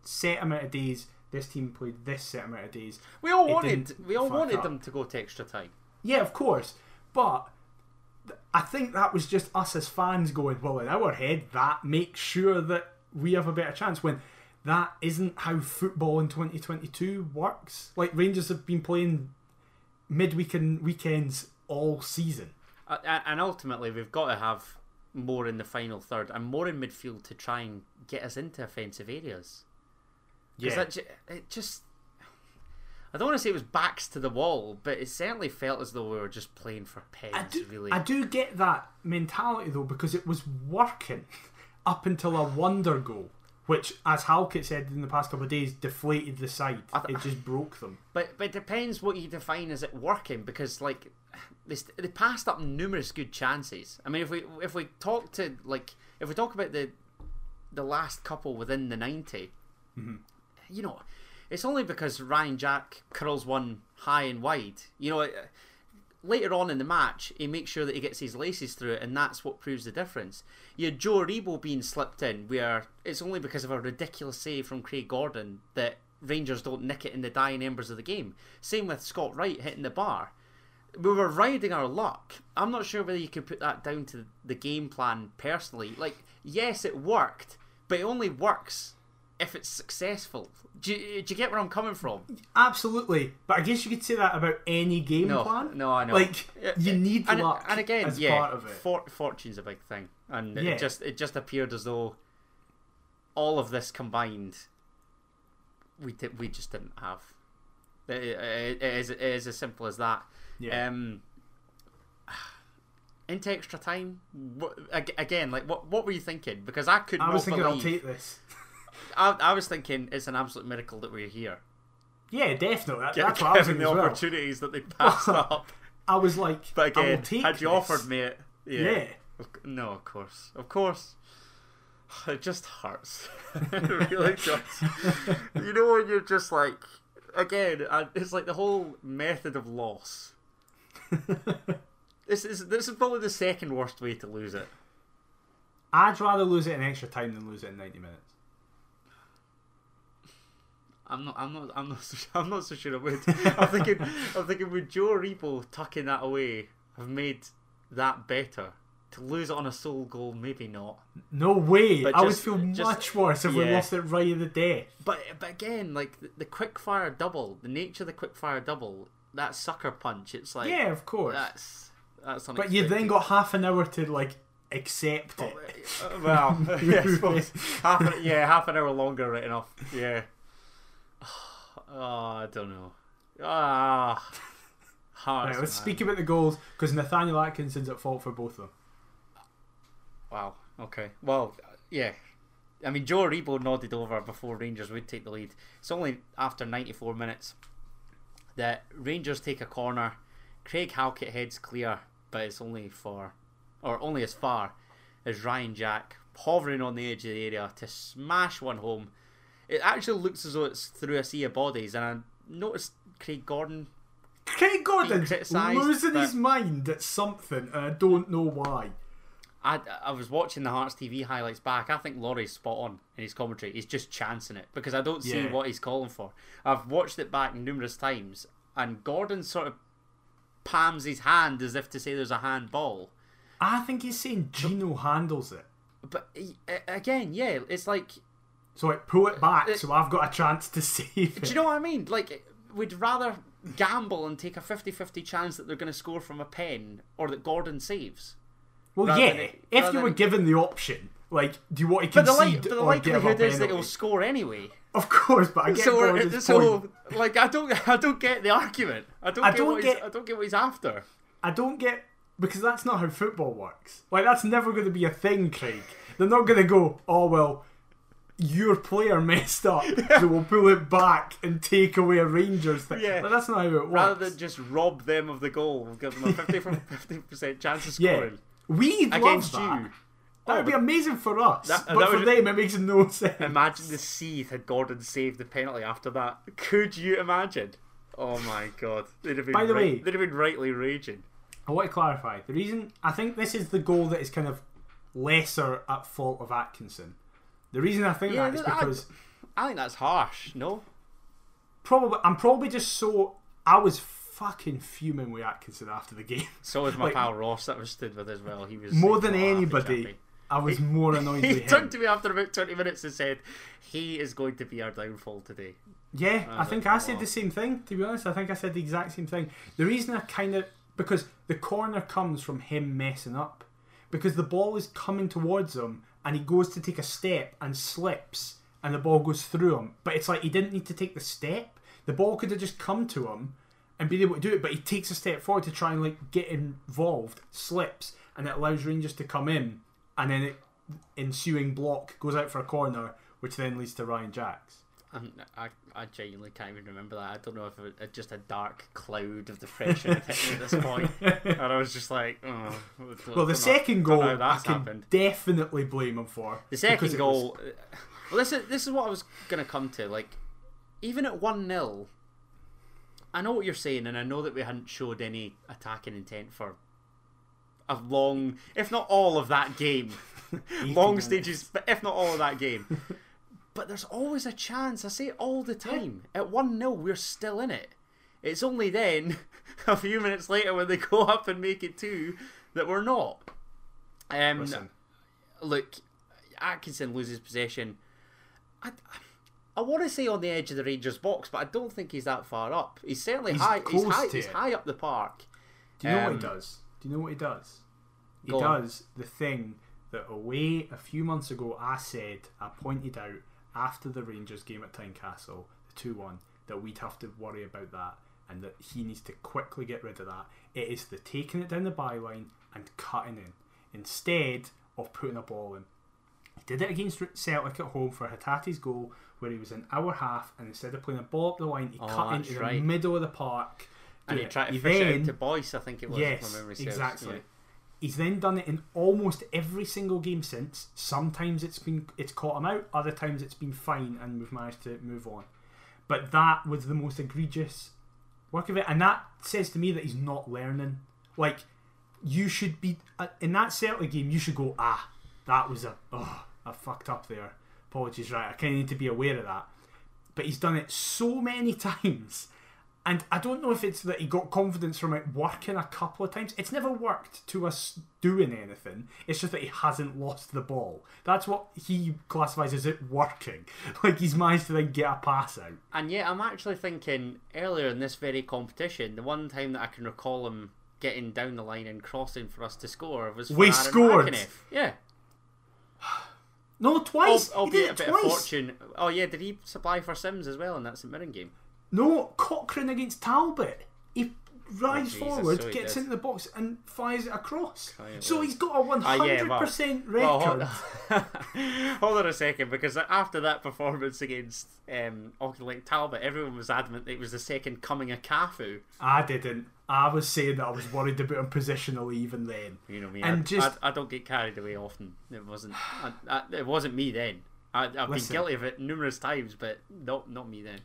set amount of days, this team played this set amount of days. We all It wanted. We all wanted up. them to go to extra time. Yeah, of course. But th- I think that was just us as fans going, well, in our head, that makes sure that we have a better chance when that isn't how football in 2022 works. Like, Rangers have been playing midweek and weekends all season. Uh, and ultimately, we've got to have more in the final third and more in midfield to try and get us into offensive areas. Yeah. that ju- it just. I don't want to say it was backs to the wall, but it certainly felt as though we were just playing for pens. I do, really, I do get that mentality though because it was working up until a wonder goal, which, as Halkett said in the past couple of days, deflated the side. Th- it just broke them. But but it depends what you define as it working because like they, st- they passed up numerous good chances. I mean if we if we talk to like if we talk about the the last couple within the 90 mm-hmm. you know it's only because Ryan Jack curls one high and wide. You know. It, Later on in the match, he makes sure that he gets his laces through it, and that's what proves the difference. You had Joe Aribo being slipped in, where it's only because of a ridiculous save from Craig Gordon that Rangers don't nick it in the dying embers of the game. Same with Scott Wright hitting the bar. We were riding our luck. I'm not sure whether you could put that down to the game plan personally. Like, yes, it worked, but it only works if it's successful. Do you, do you get where I'm coming from? Absolutely, but I guess you could say that about any game No, plan. no, I know. Like you need and, luck and again, as yeah, part of it. For, fortune's a big thing, and Yeah. it just it just appeared as though all of this combined, we did we just didn't have. It, it, it, is, it is as simple as that. Yeah. Um, into extra time. What, again, like what what were you thinking? Because I could I was thinking I'll take this. I, I was thinking it's an absolute miracle that we're here. Yeah, definitely. That, that's what I was the well. opportunities that they passed up. I was like, But again, had you this. offered me it, yeah, yeah. No, of course, of course. It just hurts. it really does. you know when you're just like, again, it's like the whole method of loss. this is this is probably the second worst way to lose it. I'd rather lose it in extra time than lose it in 90 minutes. I'm not. I'm not. I'm not. So, I'm not so sure I would. I'm thinking. I'm thinking. Would Joe Aribo tucking that away have made that better? To lose it on a sole goal, maybe not. No way. But I would feel just- much worse if we lost it right at the death. But but again, like the, the quick fire double, the nature of the quick fire double, that sucker punch. It's like yeah, of course. that's that's. But you then got half an hour to like accept it. Uh, well, yeah, I suppose half an, yeah, half an hour longer, right enough. Yeah. Oh, I don't know. Ah, Right, let's speak about the goals because Nathaniel Atkinson's at fault for both of them. Wow. Okay. Well, yeah. I mean, Joe Aribo nodded over before Rangers would take the lead. It's only after 94 minutes that Rangers take a corner. Craig Halkett heads clear, but it's only for, or only as far as Ryan Jack hovering on the edge of the area to smash one home. It actually looks as though it's through a sea of bodies, and I noticed Craig Gordon. Craig criticised, losing his mind at something, and I don't know why. I, I was watching the Hearts TV highlights back. I think Laurie's spot on in his commentary. He's just chancing it because I don't see Yeah. what he's calling for. I've watched it back numerous times, and Gordon sort of palms his hand as if to say there's a handball. I think he's saying Gino handles it. But again, yeah, it's like, So like pull it back Uh, so I've got a chance to save it. do you know what I mean? Like, we'd rather gamble and take a 50-50 chance that they're going to score from a pen or that Gordon saves. well, yeah. it- if you were given the option, like, do you want to But the, concede but the or give up likelihood is that he'll score anyway. Of course, but I get so, Gordon's so point. like I don't I don't get the argument. I don't I get don't get- I don't get what he's after. I don't get because that's not how football works. Like that's never going to be a thing, Craig. They're not going to go, oh well, your player messed up, so we'll pull it back and take away a Rangers thing. Yeah. Like, that's not how it works. Rather than just rob them of the goal, give them a 50 from 50% chance of scoring. yeah, we against love that. you. That would be amazing for us, That- but that for them it makes no sense. Imagine the seed had Gordon saved the penalty after that. Could you imagine? Oh my god. They'd have been By the right- way- they'd have been rightly raging. I want to clarify the reason. I think this is the goal that is kind of lesser at fault of Atkinson. The reason I think Yeah, that is I- because I think that's harsh, no? probably I'm probably just so I was fucking fuming with Atkinson after the game. So was my Like- pal Ross that was stood with as well. He was More than anybody. I was more annoyed He with him. turned to me after about 20 minutes and said, He is going to be our downfall today. Yeah, I I think like, I said "Oh." the same thing. To be honest, I think I said the exact same thing. The reason I kind of because the corner comes from him messing up because the ball is coming towards him and he goes to take a step and slips and the ball goes through him. But it's like he didn't need to take the step. The ball could have just come to him and been able to do it, but he takes a step forward to try and like get involved, slips, and it allows Rangers to come in, and then it ensuing block goes out for a corner, which then leads to Ryan Jacks. I, I genuinely can't even remember that. I don't know if it was just a dark cloud of depression hit me at this point. And I was just like, oh. Well, the second don't goal I can happened. definitely blame him for. The second goal. uh, Well, this is this is what I was gonna come to. Like, even at one 0 I know what you're saying, and I know that we hadn't showed any attacking intent for a long, if not all of that game, long minutes. stages, but if not all of that game. but there's always a chance. I say it all the time. At one 0 we're still in it. It's only then, a few minutes later, when they go up and make it two, that we're not. Um, Listen, look, Atkinson loses possession. I, I want to say on the edge of the Rangers box, but I don't think he's that far up. He's certainly He's high. He's high. He's high up the park. do you know what um, he does? Do you know what he does? He Go on. does the thing that away a few months ago I said, I pointed out after the Rangers game at Tynecastle, the 2 1, that we'd have to worry about that and that he needs to quickly get rid of that. It is the taking it down the byline and cutting in instead of putting a ball in. He did it against Celtic at home for Hatate's goal, where he was in our half, and instead of playing a ball up the line, he Oh, cut into right. the middle of the park. And he it. tried to He fish it then- out to Boyce, I think it was. if Yes, my memory exactly. Yeah. He's then done it in almost every single game since. Sometimes it's been it's caught him out, other times it's been fine, and we've managed to move on. But that was the most egregious work of it, and that says to me that he's not learning. Like you should be uh, in that Celtic game, you should go ah, that was a oh, I fucked up there. Apologies, right? I kind of need to be aware of that. But he's done it so many times and I don't know if it's that he got confidence from it working a couple of times. It's never worked to us doing anything. It's just that he hasn't lost the ball. That's what he classifies as it working. Like he's managed to then get a pass out. And yet, I'm actually thinking earlier in this very competition, the one time that I can recall him getting down the line and crossing for us to score was We Aaron scored. Yeah, No, twice. Al- he did albeit a it bit twice. of fortune. Oh yeah, did he supply for Simms as well in that St Mirren game? No, Cochrane against Talbot. He rides Jesus, forward, so he gets did. into the box, and fires it across. It so he's got a one Ah, yeah, hundred well- record. hold, hold on a second, because after that performance against um, Auchinleck Talbot, everyone was adamant that it was the second coming of Cafu. I didn't. I was saying that I was worried about him positionally even then. You know me, And I, just- I, I don't get carried away often. It wasn't. I, I, it wasn't me then. I, I've Listen. been guilty of it numerous times, but not not me then.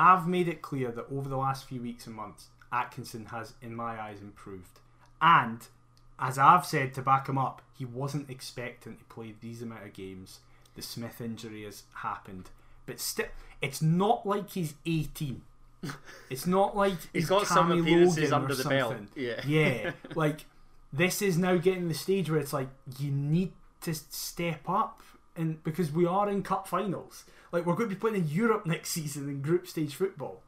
I've made it clear that over the last few weeks and months, Atkinson has, in my eyes, improved. And as I've said to back him up, he wasn't expecting to play these amount of games. The Smith injury has happened, but still, it's not like he's 18. It's not like He's he's got some appearances Logan under the belt. Yeah. Yeah, like this is now getting the stage where it's like you need to step up, and because we are in cup finals, like we're going to be playing in Europe next season in group stage football.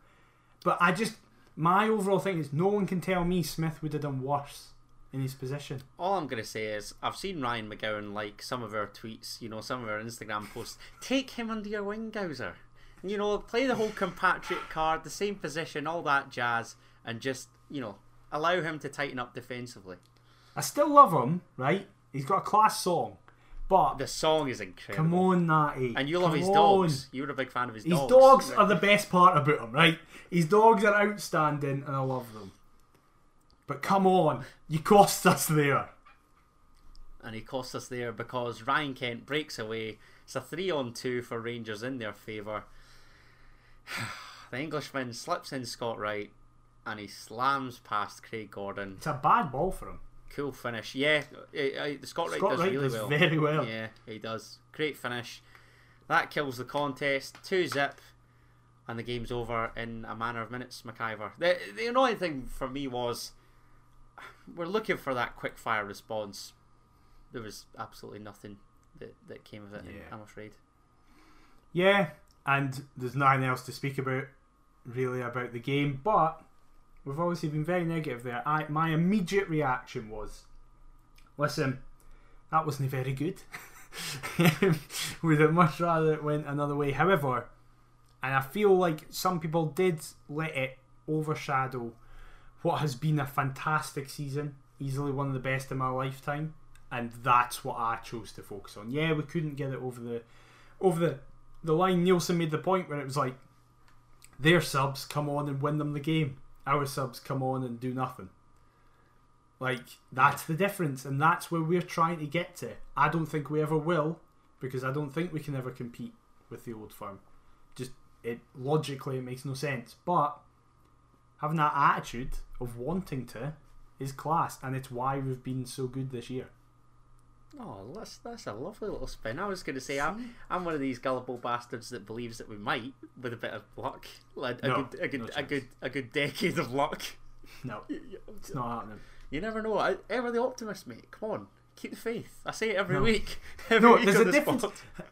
But I just my overall thing is no one can tell me Smith would have done worse in his position. All I'm gonna say is I've seen Ryan McGowan like some of our tweets, you know, some of our Instagram posts. Take him under your wing, Gowser. You know, play the whole compatriot card, the same position, all that jazz, and just you know allow him to tighten up defensively. I still love him, right? He's got a class song, but The song is incredible. come on, Natty, And you love Come his on. dogs. You were a big fan of his, His dogs. dogs are the best part about him, right? His dogs are outstanding, and I love them. But come on, you cost us there. and he cost us there because Ryan Kent breaks away. It's a three on two for Rangers in their favour. the Englishman slips in Scott Wright and he slams past Craig Gordon. It's a bad ball for him. Cool finish. Yeah, uh, uh, Scott Wright Scott does Wright really does well. very well. Yeah, he does. Great finish. That kills the contest. 2 zip. And the game's over in a matter of minutes, McIver. The, the annoying thing for me was we're looking for that quick fire response. There was absolutely nothing that, that came of it, Yeah. I'm afraid. Yeah, and there's nothing else to speak about really about the game, but we've obviously been very negative there. I my immediate reaction was, listen, that wasn't very good. We'd have much rather it went another way. However, and I feel like some people did let it overshadow what has been a fantastic season, easily one of the best in my lifetime, and that's what I chose to focus on. Yeah, we couldn't get it over the over the the line. Neilson made the point where it was like their subs come on and win them the game. Our subs come on and do nothing. Like that's the difference, and that's where we're trying to get to. I don't think we ever will, because I don't think we can ever compete with the old firm. Just it logically it makes no sense. But having that attitude of wanting to is class, and it's why we've been so good this year. Oh, that's that's a lovely little spin. I was going to say I'm I'm one of these gullible bastards that believes that we might, with a bit of luck, like a No, good a good no a good a good decade of luck. No, it's not happening. you never know. I, ever the optimist, mate. Come on, keep the faith. I say it every No. week. Every No, week there's a the difference.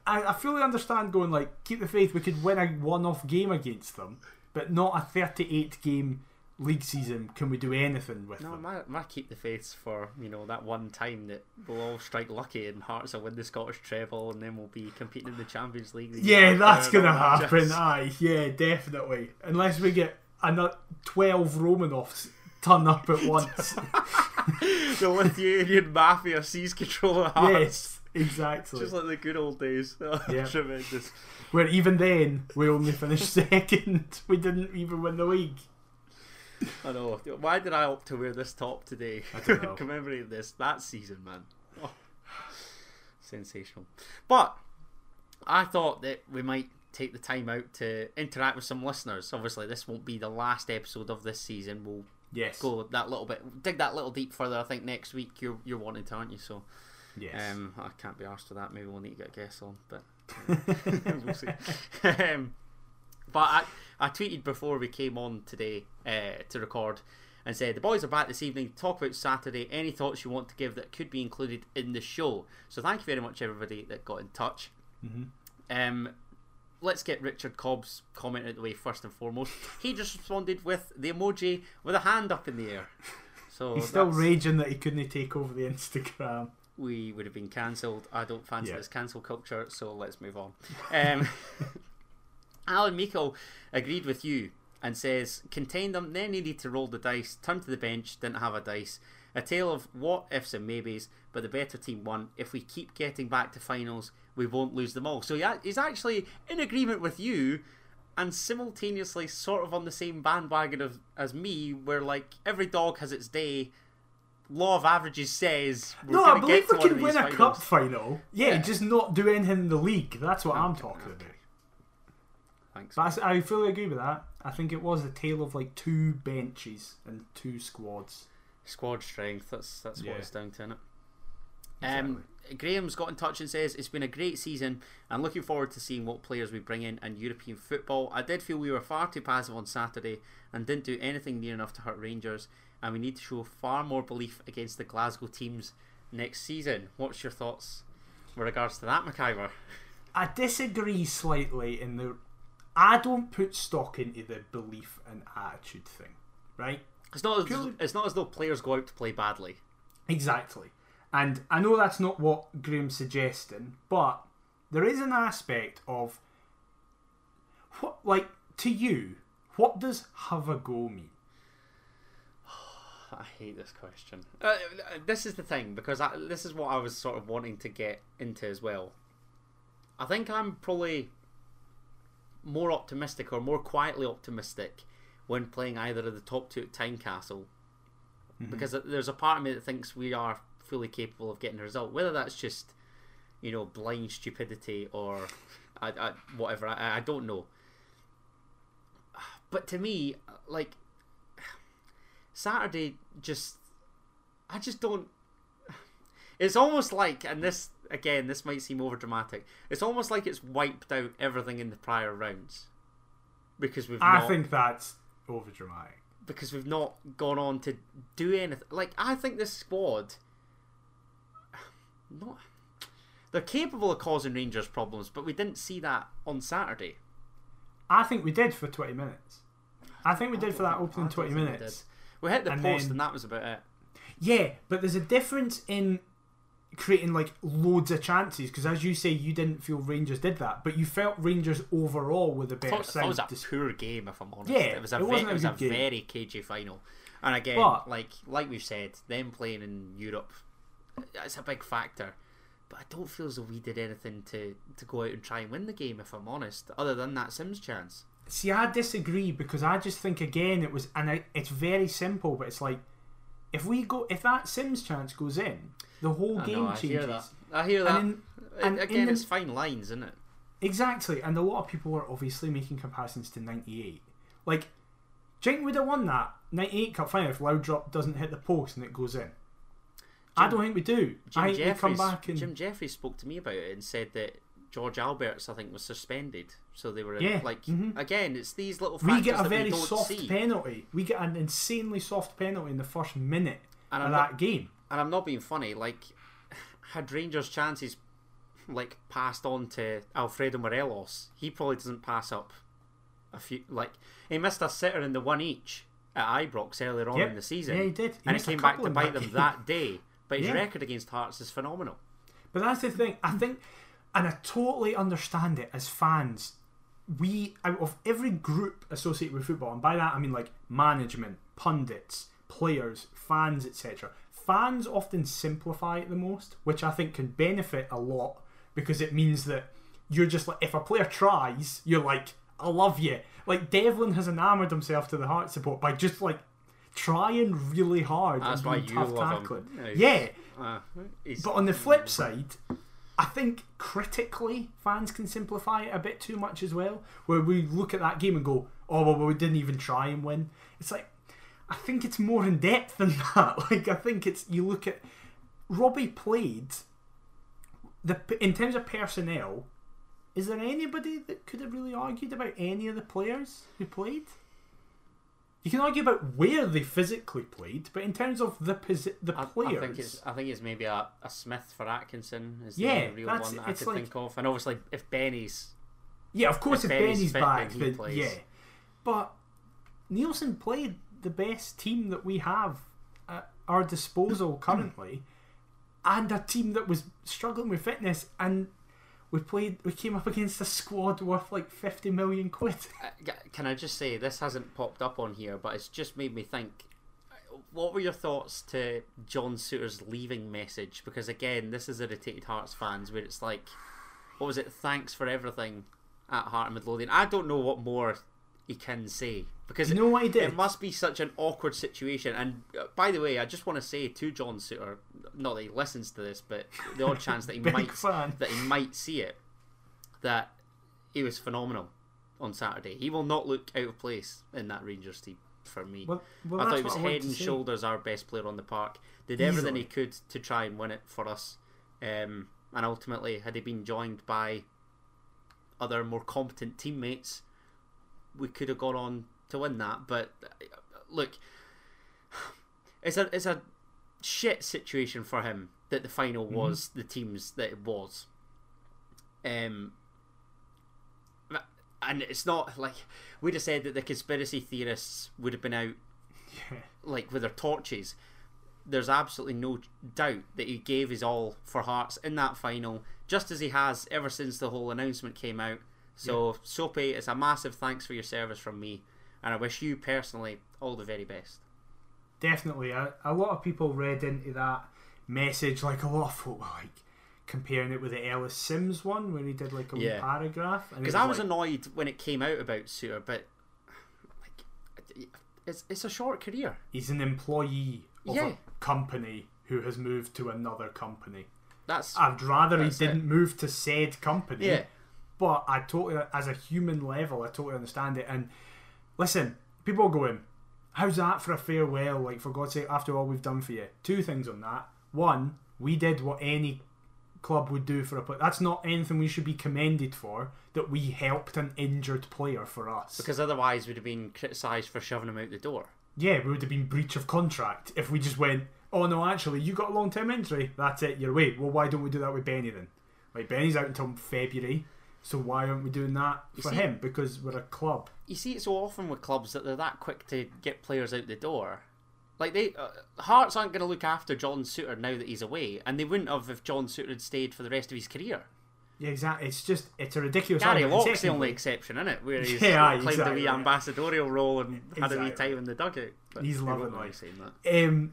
I, I fully understand going like keep the faith. We could win a one-off game against them, but not a 38 game league season. Can we do anything with it? No, them? my, my keep the faith for you know that one time that we'll all strike lucky and Hearts will win the Scottish treble and then we'll be competing in the Champions League. the Yeah, that's gonna happen. jazz. Aye, yeah, definitely. Unless we get another 12 Romanovs turn up at once. the Lithuanian mafia sees control of Hearts. yes, exactly. Just like the good old days. Oh, Yeah. Tremendous. Where even then we only finished second. We didn't even win the league. I know. Why did I opt to wear this top today? I don't know. Commemorating this that season, man. Oh, sensational. But I thought that we might take the time out to interact with some listeners. Obviously, this won't be the last episode of this season. We'll Yes. go that little bit, dig that little deep further. I think next week you're you're wanting to, aren't you? So Yes. um, I can't be asked for that. Maybe we'll need to get a guest on, but uh, we'll see. um, but I, I tweeted before we came on today uh, to record and said the boys are back this evening to talk about Saturday. Any thoughts you want to give that could be included in the show? So thank you very much everybody that got in touch. Mhm. Um, let's get Richard Cobb's comment out of the way first and foremost. He just responded with the emoji with a hand up in the air. So He's still raging that he couldn't take over the Instagram. we would have been cancelled. I don't fancy Yeah. this cancel culture, so let's move on. Um, Alan Meikle agreed with you and says, contain them, then needed to roll the dice, turn to the bench, didn't have a dice. A tale of what ifs and maybes, but the better team won. If we keep getting back to finals, we won't lose them all. So yeah, he's actually in agreement with you and simultaneously sort of on the same bandwagon of, as me, where like every dog has its day. Law of averages says we're no, I believe get to we can win a cup final. Yeah, Yeah. just not do anything in the league. That's what I'm talking okay. about. Thanks. But I s- I fully agree with that. I think it was a tale of like two benches and two squads. Squad strength. That's that's Yeah. what it's down to, innit? Um, Graham's got in touch and says it's been a great season and looking forward to seeing what players we bring in and European football. I did feel we were far too passive on Saturday and didn't do anything near enough to hurt Rangers, and we need to show far more belief against the Glasgow teams next season. What's your thoughts with regards to that, McIver? I disagree slightly in the. I don't put stock into the belief and attitude thing, right? It's not as, Purely- it's not as though players go out to play badly. Exactly. And I know that's not what Graham's suggesting, but there is an aspect of what, like, to you, what does have a go mean? I hate this question. Uh, this is the thing because I, this is what I was sort of wanting to get into as well. I think I'm probably more optimistic or more quietly optimistic when playing either of the top two at Tynecastle mm-hmm. because there's a part of me that thinks we are fully capable of getting a result. Whether that's just you know blind stupidity or I, I, whatever, I, I don't know. But to me, like Saturday just I just don't it's almost like and this again this might seem over dramatic it's almost like it's wiped out everything in the prior rounds because we've I not, think that's over dramatic. because we've not gone on to do anything like I think this squad not they're capable of causing Rangers problems but we didn't see that on Saturday I think we did for 20 minutes. I think we did for that opening 20 think we minutes. we hit the And post then- and that was about it Yeah, but there's a difference in creating like loads of chances because, as you say, you didn't feel Rangers did that, but you felt Rangers overall were the better thought, thought it was side. a poor game, if I'm honest. Yeah, it was a, it ve- a it was a very cagey final. And again, But- like like we've said, them playing in Europe, it's a big factor. But I don't feel as though we did anything to, to go out and try and win the game, if I'm honest, other than that Simms chance. See, I disagree because I just think again it was, and I, it's very simple, but it's like if we go, if that Simms chance goes in, the whole I game know, I hear that. changes. I hear that. And, in, and again, the- it's fine lines, isn't it? exactly, and a lot of people are obviously making comparisons to '98. Like, Jink would have won that '98 Cup final if Laudrup doesn't hit the post and it goes in. I don't think we do. Jim I think we come Jeffries, back and Jim Jeffries spoke to me about it and said that Jorg Albertz, I think, was suspended. So they were Yeah, like mhm. again, it's these little we get a that very soft see. penalty. We get an insanely soft penalty in the first minute And of I'm that not- game. And I'm not being funny. Like, had Rangers' chances like passed on to Alfredo Morelos, he probably doesn't pass up a few. Like, he missed a sitter in the one each at Ibrox earlier on Yep. in the season. Yeah, he did. He and it came back to bite that them that day. But his Yeah. record against Hearts is phenomenal. But that's the thing. I think, and I totally understand it as fans. We out of every group associated with football, and by that I mean like management, pundits, players, fans, etc. fans often simplify it the most, which I think can benefit a lot because it means that you're just like if a player tries, you're like, I love you. Like Devlin has enamored himself to the heart support by just like trying really hard That's and why being you tough love him. tackling. No. Yeah, Uh, but on the flip side, I think critically fans can simplify it a bit too much as well. Where we look at that game and go, "Oh well, we didn't even try and win." It's like I think it's more in depth than that. Like I think it's you look at Robbie played the in terms of personnel. Is there anybody that could have really argued about any of the players who played? You can argue about where they physically played, but in terms of the posi- the I, players, I think it's I think it's maybe a, a Smith for Atkinson is Yeah, the real one that I could like- think of, and obviously if Benny's Yeah, of course, If if, Benny's Benny's fit, back, then he then plays. yeah. But Neilson played the best team that we have at our disposal currently, and a team that was struggling with fitness, and we played. We came up against a squad worth like fifty million quid. Uh, Can I just say this hasn't popped up on here, but it's just made me think. What were your thoughts to John Souttar's leaving message? Because again, this is irritated Hearts fans, where it's like, what was it? Thanks for everything at Heart and Midlothian. I don't know what more he can say because You know what he it, did? it must be such an awkward situation. And uh, by the way, I just want to say to John Souttar, not that he listens to this, but the odd chance that he might fan. that he might see it, that he was phenomenal on Saturday. He will not look out of place in that Rangers team for me. Well, well, I thought he was I head and shoulders our best player on the park. Did everything he could to try and win it for us. Um, and ultimately, had he been joined by other more competent teammates, we could have gone on to win that. But uh, look, it's a it's a shit situation for him that the final Mm-hmm. was the teams that it was. Um, and it's not like we'd have said that the conspiracy theorists would have been out Yeah. like with their torches. There's absolutely no doubt that he gave his all for Hearts in that final, just as he has ever since the whole announcement came out. So, Soapy, it's a massive thanks for your service from me, and I wish you personally all the very best. Definitely, a, a lot of people read into that message like a lot of folk were like comparing it with the Ellis Simms one where he did like a Yeah. paragraph. and Because I was like, annoyed when it came out about Souttar, but like, it's it's a short career. he's an employee of Yeah. a company who has moved to another company. That's I'd rather he didn't move to said company. yeah. But I totally, as a human level, I totally understand it. And listen, people are going, how's that for a farewell? Like, for God's sake, after all we've done for you. Two things on that. One, we did what any club would do for a player. That's not anything we should be commended for, that we helped an injured player for us. Because otherwise, we'd have been criticised for shoving him out the door. yeah, we would have been breach of contract if we just went, oh no, actually, you got a long term injury. That's it, you're away. Well, why don't we do that with Benny then? Like, Benny's out until February. So why aren't we doing that You for see- him? Because we're a club. You see it so often with clubs that they're that quick to get players out the door. Like they, uh, Hearts aren't going to look after John Souttar now that he's away, and they wouldn't have if John Souttar had stayed for the rest of his career. Yeah, exactly. It's just it's a ridiculous. Gary argument. Locke's the only exception, isn't it? Where he's Yeah, claimed exactly, the wee yeah. ambassadorial role and had a wee time in the dugout. But He's loving life. saying that. Um,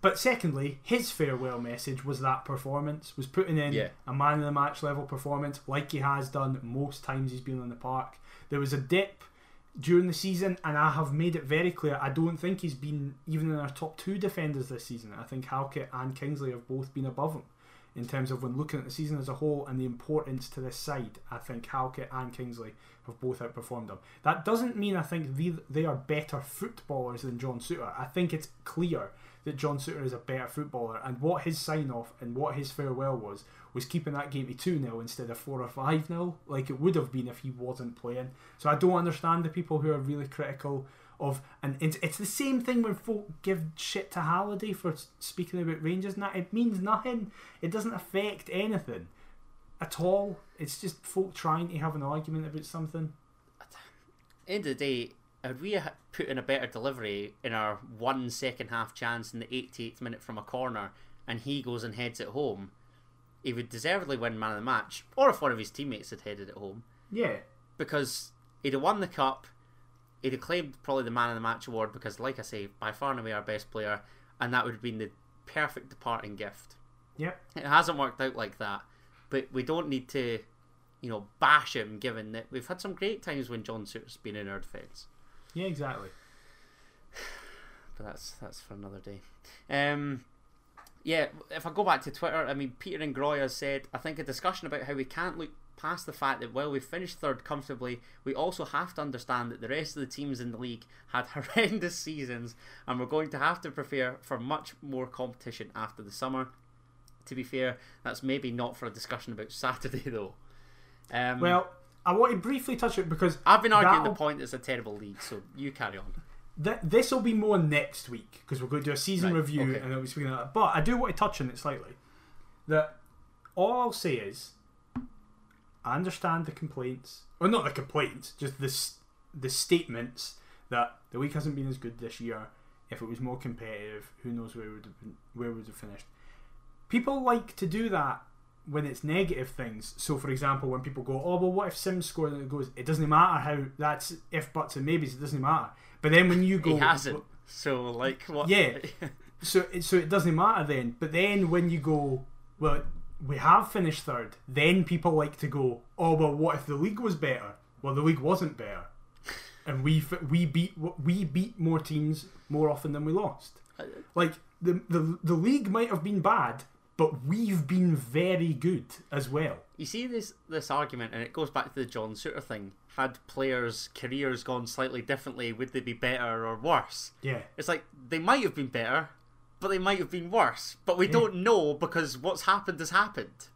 but secondly, his farewell message was that performance was putting in Yeah. a man of the match level performance, like he has done most times he's been in the park. There was a dip during the season, and I have made it very clear I don't think he's been even in our top two defenders this season. I think Halkett and Kingsley have both been above him in terms of when looking at the season as a whole and the importance to this side. I think Halkett and Kingsley have both outperformed him. That doesn't mean I think they, are better footballers than John Souttar. I think it's clear that John Souttar is a better footballer, and what his sign off and what his farewell was was keeping that game to 2 0 instead of 4 or 5 0, like it would have been if he wasn't playing. So I don't understand the people who are really critical of, and it's, it's the same thing when folk give shit to Halliday for speaking about Rangers and that. It means nothing, it doesn't affect anything at all. It's just folk trying to have an argument about something. End of the day, had we put in a better delivery in our one second half chance in the 88th minute from a corner, and he goes and heads it home, he would deservedly win man of the match. Or if one of his teammates had headed it home. Yeah, because he'd have won the cup. He'd have claimed probably the man of the match award because, like I say, by far and away our best player, and that would have been the perfect departing gift. Yep. It hasn't worked out like that, but we don't need to, you know, bash him. Given that we've had some great times when John Souttar's been in our defence. Yeah, exactly. But that's that's for another day. Um, yeah, if I go back to Twitter, I mean, Peter and Groy has said, I think a discussion about how we can't look past the fact that while we finished third comfortably, we also have to understand that the rest of the teams in the league had horrendous seasons and we're going to have to prepare for much more competition after the summer. To be fair, that's maybe not for a discussion about Saturday though. Um, Well, I want to briefly touch it because I've been arguing the that'll- point that it's a terrible league, so you carry on. Th- this will be more next week because we're going to do a season Right, review okay. and I'll be speaking of that. But I do want to touch on it slightly. That all I'll say is, I understand the complaints, or not the complaints, just the the statements that the league hasn't been as good this year. If it was more competitive, who knows where we would have been, where we would have finished. People like to do that when it's negative things. So, for example, when people go, "Oh, well, what if Simms scored?" and it goes, "It doesn't matter how that's if buts and maybes. It doesn't matter." But then when you go, He hasn't. So, like, what? Yeah. so it, so it doesn't matter then. But then when you go, well, we have finished third. Then people like to go, oh well, what if the league was better? Well, the league wasn't better, and we we beat we beat more teams more often than we lost. Uh, like the the the league might have been bad, but we've been very good as well. You see this this argument, and it goes back to the John Souttar thing. Had players' careers gone slightly differently, would they be better or worse? Yeah. It's like they might have been better, but they might have been worse. But we don't know because what's happened has happened.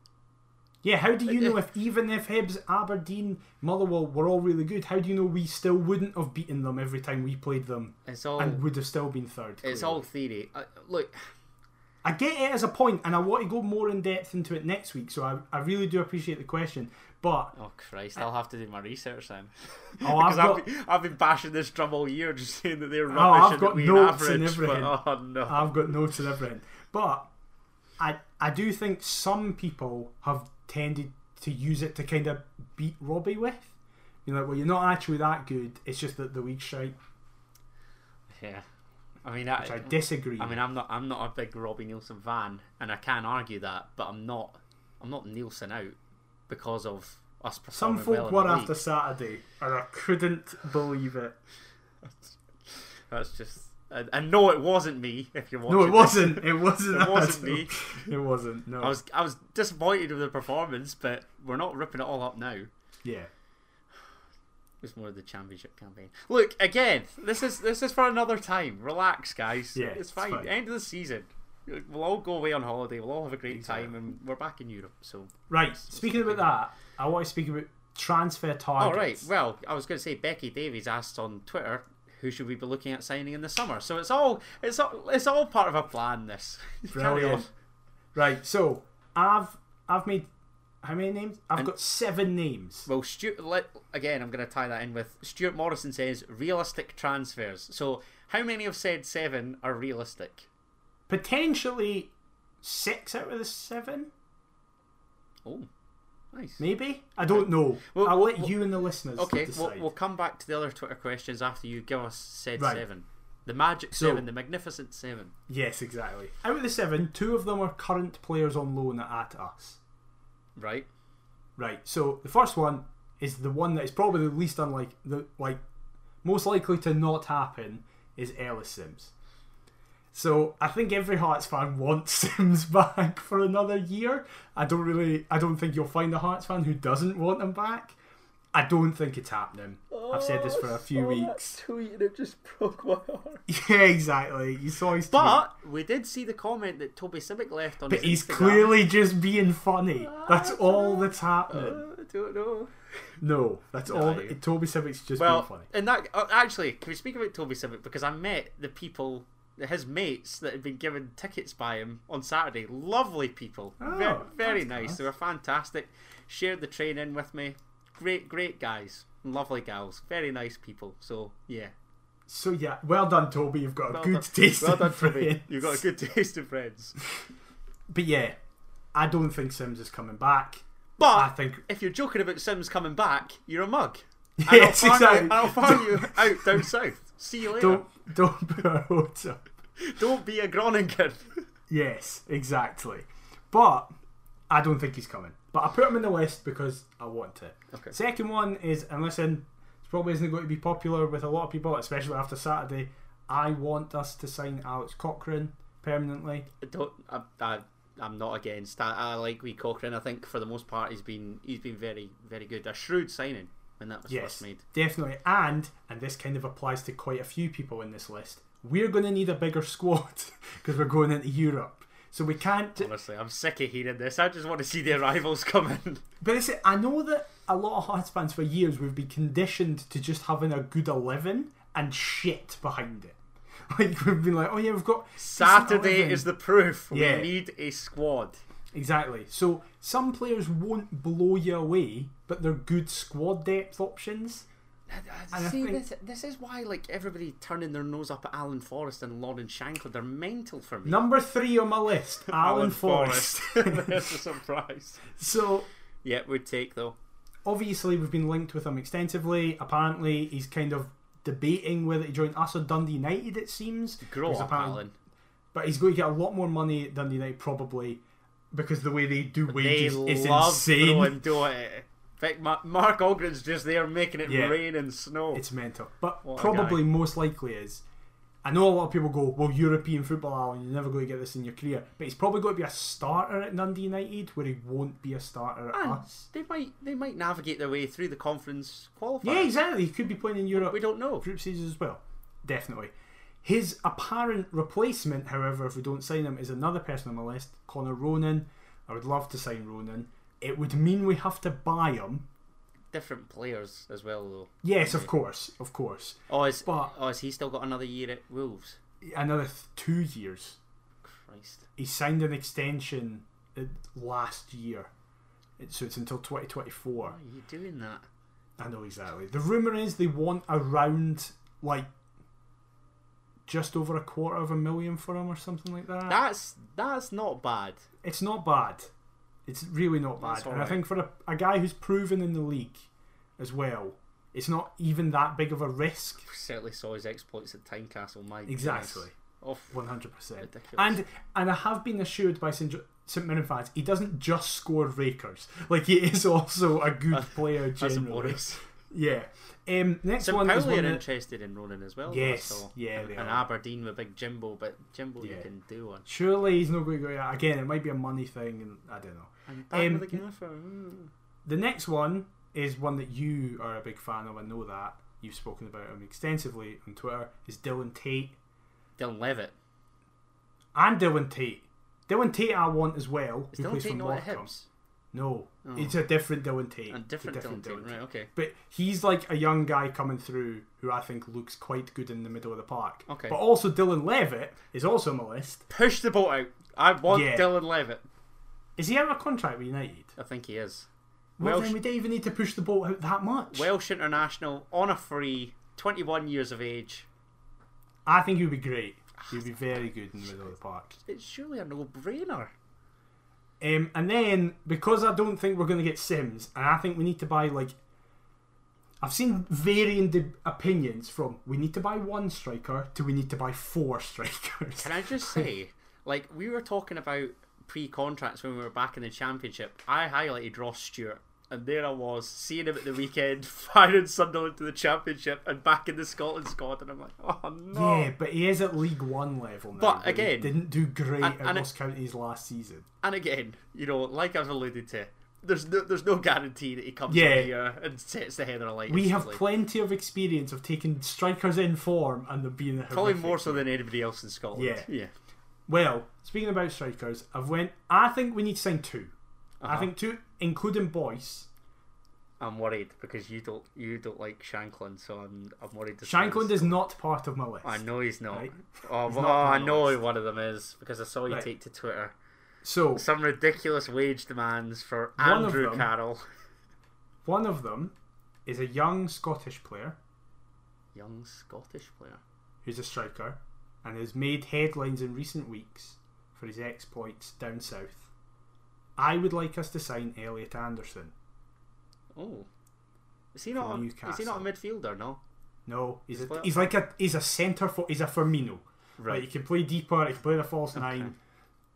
Yeah, how do you know if even if Hibs, Aberdeen, Motherwell were all really good, how do you know we still wouldn't have beaten them every time we played them It's all and would have still been third? it's all theory. Uh, look, I get it as a point, and I want to go more in depth into it next week. So I, I really do appreciate the question, but oh Christ, I'll have to do my research then. oh, I've Because got I've, been, I've been bashing this drum all year, just saying that they're Oh, rubbish I've and got notes average. and everything. But, oh no, I've got notes and everything, but I I do think some people have tended to use it to kind of beat Robbie with. You're like, well, you're not actually that good. It's just that the league's shite, yeah. I mean, I, which I disagree. I mean, I'm not I'm not a big Robbie Neilson fan, and I can argue that, but I'm not I'm not Neilson out because of us some folk well in were the after league. Saturday, and I couldn't believe it. That's just and, and no, it wasn't me. If you're watching, No, it was't. It wasn't. It wasn't me. It wasn't. No. I was I was disappointed with the performance, but we're not ripping it all up now. Yeah. It was more of the championship campaign. Look again. This is this is for another time. Relax, guys. Yeah, it's it's fine. fine. End of the season. We'll all go away on holiday. We'll all have a great Exactly. time, and we're back in Europe. So, Right. Speaking about that, I want to speak about transfer targets. all right. Well, I was going to say Becky Davies asked on Twitter, "Who should we be looking at signing in the summer?" So it's all it's all it's all part of a plan. This. Brilliant. Right. So I've I've made how many names? I've And- got seven names. Well, Stuart, let, again, I'm going to tie that in with Stuart Morrison says realistic transfers. So, how many of said seven are realistic? Potentially six out of the seven, Oh, nice. maybe. I don't know. Well, I'll let well, you and the listeners Okay, decide. we'll, we'll come back to the other Twitter questions after you give us said Right. seven. The magic So- seven, the magnificent seven. Yes, exactly. Out of the seven, two of them are current players on loan at us. Right? Right. So the first one is the one that is probably the least unlike the like most likely to not happen is Ellis Simms. So I think every Hearts fan wants Simms back for another year. I don't really I don't think you'll find a Hearts fan who doesn't want him back. I don't think it's happening. I've said this for a few weeks. tweet and it just broke my heart. Yeah, exactly. You saw his tweet. But we did see the comment that Toby Sibbick left on But his he's Instagram. clearly just being funny. That's all that's happening. Uh, I don't know. No, that's all. No. Toby Sibbick's just Well, being funny. and that uh, actually, can we speak about Toby Sibbick because I met the people, his mates that had been given tickets by him on Saturday. Lovely people, Oh, very, very nice. class. They were fantastic. Shared the train in with me. Great, great guys, lovely gals, very nice people. So yeah, So yeah, well done, Toby. You've got a good done, taste well in done, Toby. friends. You've got a good taste in friends. But yeah, I don't think Simms is coming back. But I think if you're joking about Simms coming back, you're a mug. yes, I'll exactly. you, I'll farm you out down south. See you later. Don't don't put our hopes up. Don't be a Groningen. Yes, exactly. But I don't think he's coming. But I put him in the list because I want to. Okay. Second one is, and listen, it probably isn't going to be popular with a lot of people, especially after Saturday. I want us to sign Alex Cochrane permanently. I don't. I, I, I'm not against. I, I like Wee Cochrane. I think for the most part he's been he's been very very good. A shrewd signing when that was Yes, first made. definitely. And and this kind of applies to quite a few people in this list. We're going to need a bigger squad because we're going into Europe, so we can't. Honestly, I'm sick of hearing this. I just want to see the arrivals coming. in. But it's, I know that a lot of Hearts fans for years we've been conditioned to just having a good eleven and shit behind it. Like we've been like, oh yeah, we've got Saturday is the proof. Yeah. We need a squad. exactly. So some players won't blow you away, but they're good squad depth options. And I See, think- this, this is why like everybody turning their nose up at Alan Forrest and Lawrence Shankland. They're mental for me. Number three on my list, Alan Forrest. That's a surprise. so Yeah, we'd take though. obviously we've been linked with him extensively. Apparently he's kind of debating whether to join us or Dundee United. It seems. Grow He's up, Alan. But he's going to get a lot more money at Dundee United probably because the way they do They wages is love insane. throwing at it. In fact, Ma- Mark Ogren's just there making it Yeah. rain and snow. It's mental. But What probably most likely is. I know a lot of people go, well, European football, Alan, you're never going to get this in your career. But he's probably going to be a starter at Dundee United, where he won't be a starter at And us. they might they might navigate their way through the conference qualifiers. Yeah, exactly. He could be playing in Europe We don't know. group stages as well. Definitely. His apparent replacement, however, if we don't sign him, is another person on my list, Connor Ronan. I would love to sign Ronan. It would mean we have to buy him. Different players as well, though. Yes, of course, of course. Oh, is But- oh, has he still got another year at Wolves? Another th- two years. Christ. He signed an extension last year, so it's until 2024. Why are you doing that? I know exactly. The rumor is they want around like just over a quarter of a million for him or something like that. That's that's not bad. It's not bad. It's really not bad. That's And I think for a, a guy who's proven in the league as well, it's not even that big of a risk. Certainly saw his exploits at Tynecastle. My Exactly. One hundred percent. ridiculous. And and I have been assured by St. St Mirren fans, he doesn't just score rakers. Like he is also a good player generally. Yeah. Um, next St one is Pauli one are interested in Ronan as well. Yes, yeah, and, they and are. Aberdeen with big Jimbo, but Jimbo you can do one. surely he's not going to go. Again, it might be a money thing, and I don't know. And back Um, with the gaffer. The next one is one that you are a big fan of. I know that you've spoken about him extensively on Twitter. Is Dylan Tate Dylan Levitt. and Dylan Tate. Dylan Tate I want as well. Is who Dylan plays Tate for not at Morecambe. No, Oh. it's a different Dylan Tate. And It's a different, Dylan Tate. Right, okay. But he's like a young guy coming through who I think looks quite good in the middle of the park. Okay. But also Dylan Levitt is also on my list. Push the boat out. I want Yeah. Dylan Levitt. Is he out of contract with United? I think he is. Well, Welsh, then we don't even need to push the boat out that much. Welsh international on a free, 21 years of age. I think he'd be great. He'd be very good in the middle of the park. It's surely a no-brainer. Um, and then because I don't think we're going to get Simms, and I think we need to buy like. I've seen varying opinions from we need to buy one striker to we need to buy four strikers. Can I just say, like we were talking about pre-contracts when we were back in the championship. I highlighted Ross Stewart, and there I was seeing him at the weekend, firing Sunderland to the championship, and back in the Scotland squad, and I'm like, oh no. Yeah, but he is at League One level now. But again- didn't do great and- at Ross County's last season. And again, you know, like I've alluded to, there's no, there's no guarantee that he comes Yeah. here and sets the header alight. We have plenty of experience of taking strikers in form and them being probably more so than anybody else in Scotland. Yeah. yeah. Well, speaking about strikers, I've went. I think we need to sign 2 I Uh-huh. think two, including Boyce. I'm worried because you don't you don't like Shankland, so I'm I'm worried. the Shankland is not part of my list. I know he's not. Right. Oh, He's well, not I know list. one of them is because I saw you Right. take to Twitter So some ridiculous wage demands for One Andrew them- Carroll, one of them is a young Scottish player young Scottish player. who's a striker and has made headlines in recent weeks for his exploits down south. I would like us to sign Elliot Anderson. Oh, is he not? A, is he not a midfielder? No. No, he's a, he's like a he's a centre for he's a Firmino. Right. Right. he can play deeper. He can play the false Okay. nine.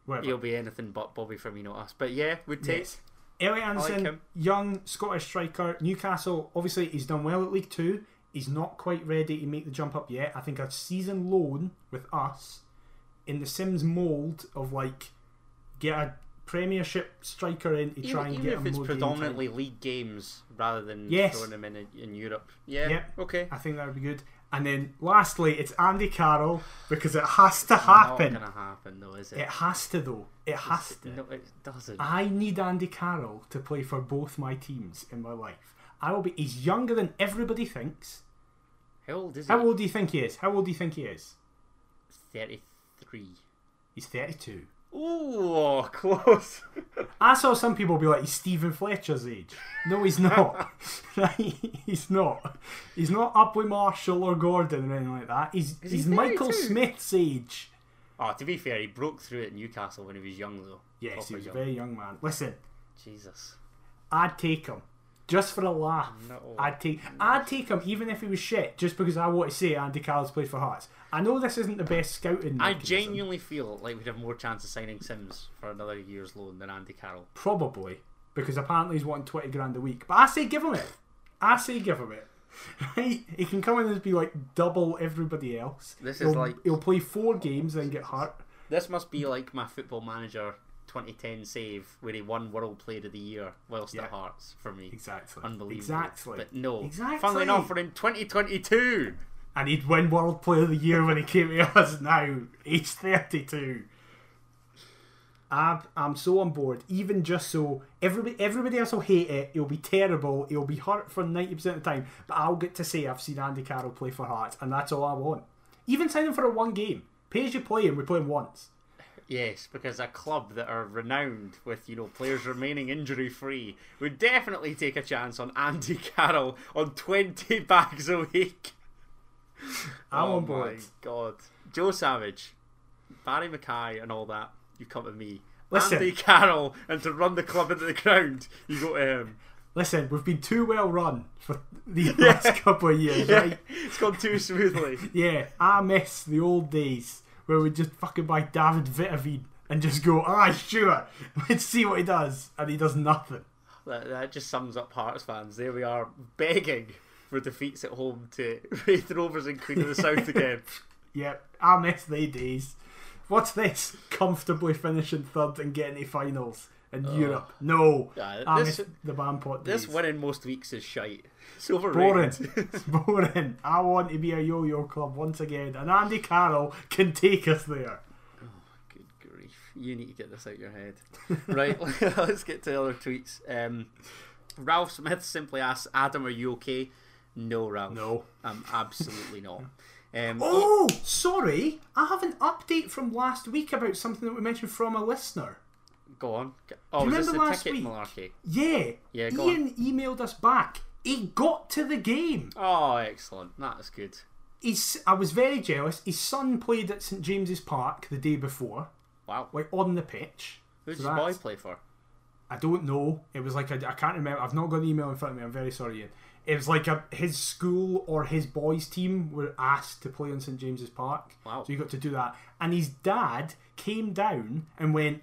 Whatever. he'll be anything but Bobby Firmino us. But yeah, would take. Yes. Elliot Anderson, him. young Scottish striker, Newcastle. Obviously, he's done well at League Two. He's not quite ready to make the jump up yet. I think a season loan with us in the Simms mould of like get a Premiership striker in to try and even get if him it's more game predominantly league games rather than Yes. throwing him in in Europe. Yeah. Yep. Okay. I think that would be good. And then lastly, it's Andy Carroll because it has to happen. Not gonna happen though, is it? It has to though. It has to. No, it doesn't. I need Andy Carroll to play for both my teams in my life. I will be. He's younger than everybody thinks. How old is he? How old do you think he is? How old do you think he is? Thirty-three. He's 32. Oh, close. I saw some people be like, he's Steven Fletcher's age. No, he's not. right? He's not. He's not Upley Marshall or Gordon or anything like that. He's, he's Michael Smith's age. oh, to be fair, he broke through at Newcastle when he was young, though. Yes, Proper he was a very young man. Listen, Jesus. I'd take him. Just for a laugh. No. I'd take I'd take him even if he was shit, just because I want to say Andy Carroll's played for Hearts. I know this isn't the best scouting. I genuinely feel like we'd have more chance of signing Simms for another year's loan than Andy Carroll. Probably. Because apparently he's wanting 20 grand a week. But I say give him it. I say give him it. Right? He can come in and be like double everybody else. This he'll, is like He'll play four games and then get hurt. this must be like my Football Manager 2010 save where he won World Player of the Year whilst Yeah. at Hearts for me. Exactly. Unbelievable. Exactly. But no. Exactly. Funnily enough, we're in 2022. And he'd win World Player of the Year when he came to us now, age 32. I'm, I'm so on board. Even just so everybody everybody else will hate it. It'll be terrible. It'll be hurt for ninety percent of the time. But I'll get to say I've seen Andy Carroll play for Hearts, and that's all I want. Even sign him for a one game. Pay as you play him. We play him once. Yes, because a club that are renowned with you know players remaining injury free would definitely take a chance on Andy Carroll on 20 bags a week. I'm oh on board. my god, Joe Savage, Barrie McKay, and all that. You come to me. Listen. Andy Carroll, and to run the club into the ground, you go to him. Listen, we've been too well run for the last couple of years, right? It's gone too smoothly. Yeah, I miss the old days where we just fucking buy David Vitavine and just go, ah, sure, let's see what he does, and he does nothing. That, that just sums up Hearts fans. There we are, begging for defeats at home to Raith Rovers and Queen of the South again. Yep, I miss they days. What's this? Comfortably finishing third and getting to finals in Europe? No, Yeah, this- the. This winning most weeks is shite. It's overrated. boring. it's boring. I want to be a yo-yo club once again, and Andy Carroll can take us there. Oh, good grief. You need to get this out of your head. right, let's get to the other tweets. Um, Ralph Smith simply asks, Adam, are you okay? No, Ralph. No. I'm absolutely not. Um, Oh, sorry. I have an update from last week about something that we mentioned from a listener. Go on. Oh, Do you remember last week? malarkey? Yeah. Yeah, go Ian emailed us back. He got to the game. Oh, excellent. That is good. He's, I was very jealous. His son played at St James's Park the day before, Wow. like on the pitch. Who does So boy play for? I don't know. It was like a, I can't remember. I've not got the email in front of me. I'm very sorry, Ian. It was like a, his school or his boys' team were asked to play on St James's Park. Wow. So he got to do that. And his dad came down and went,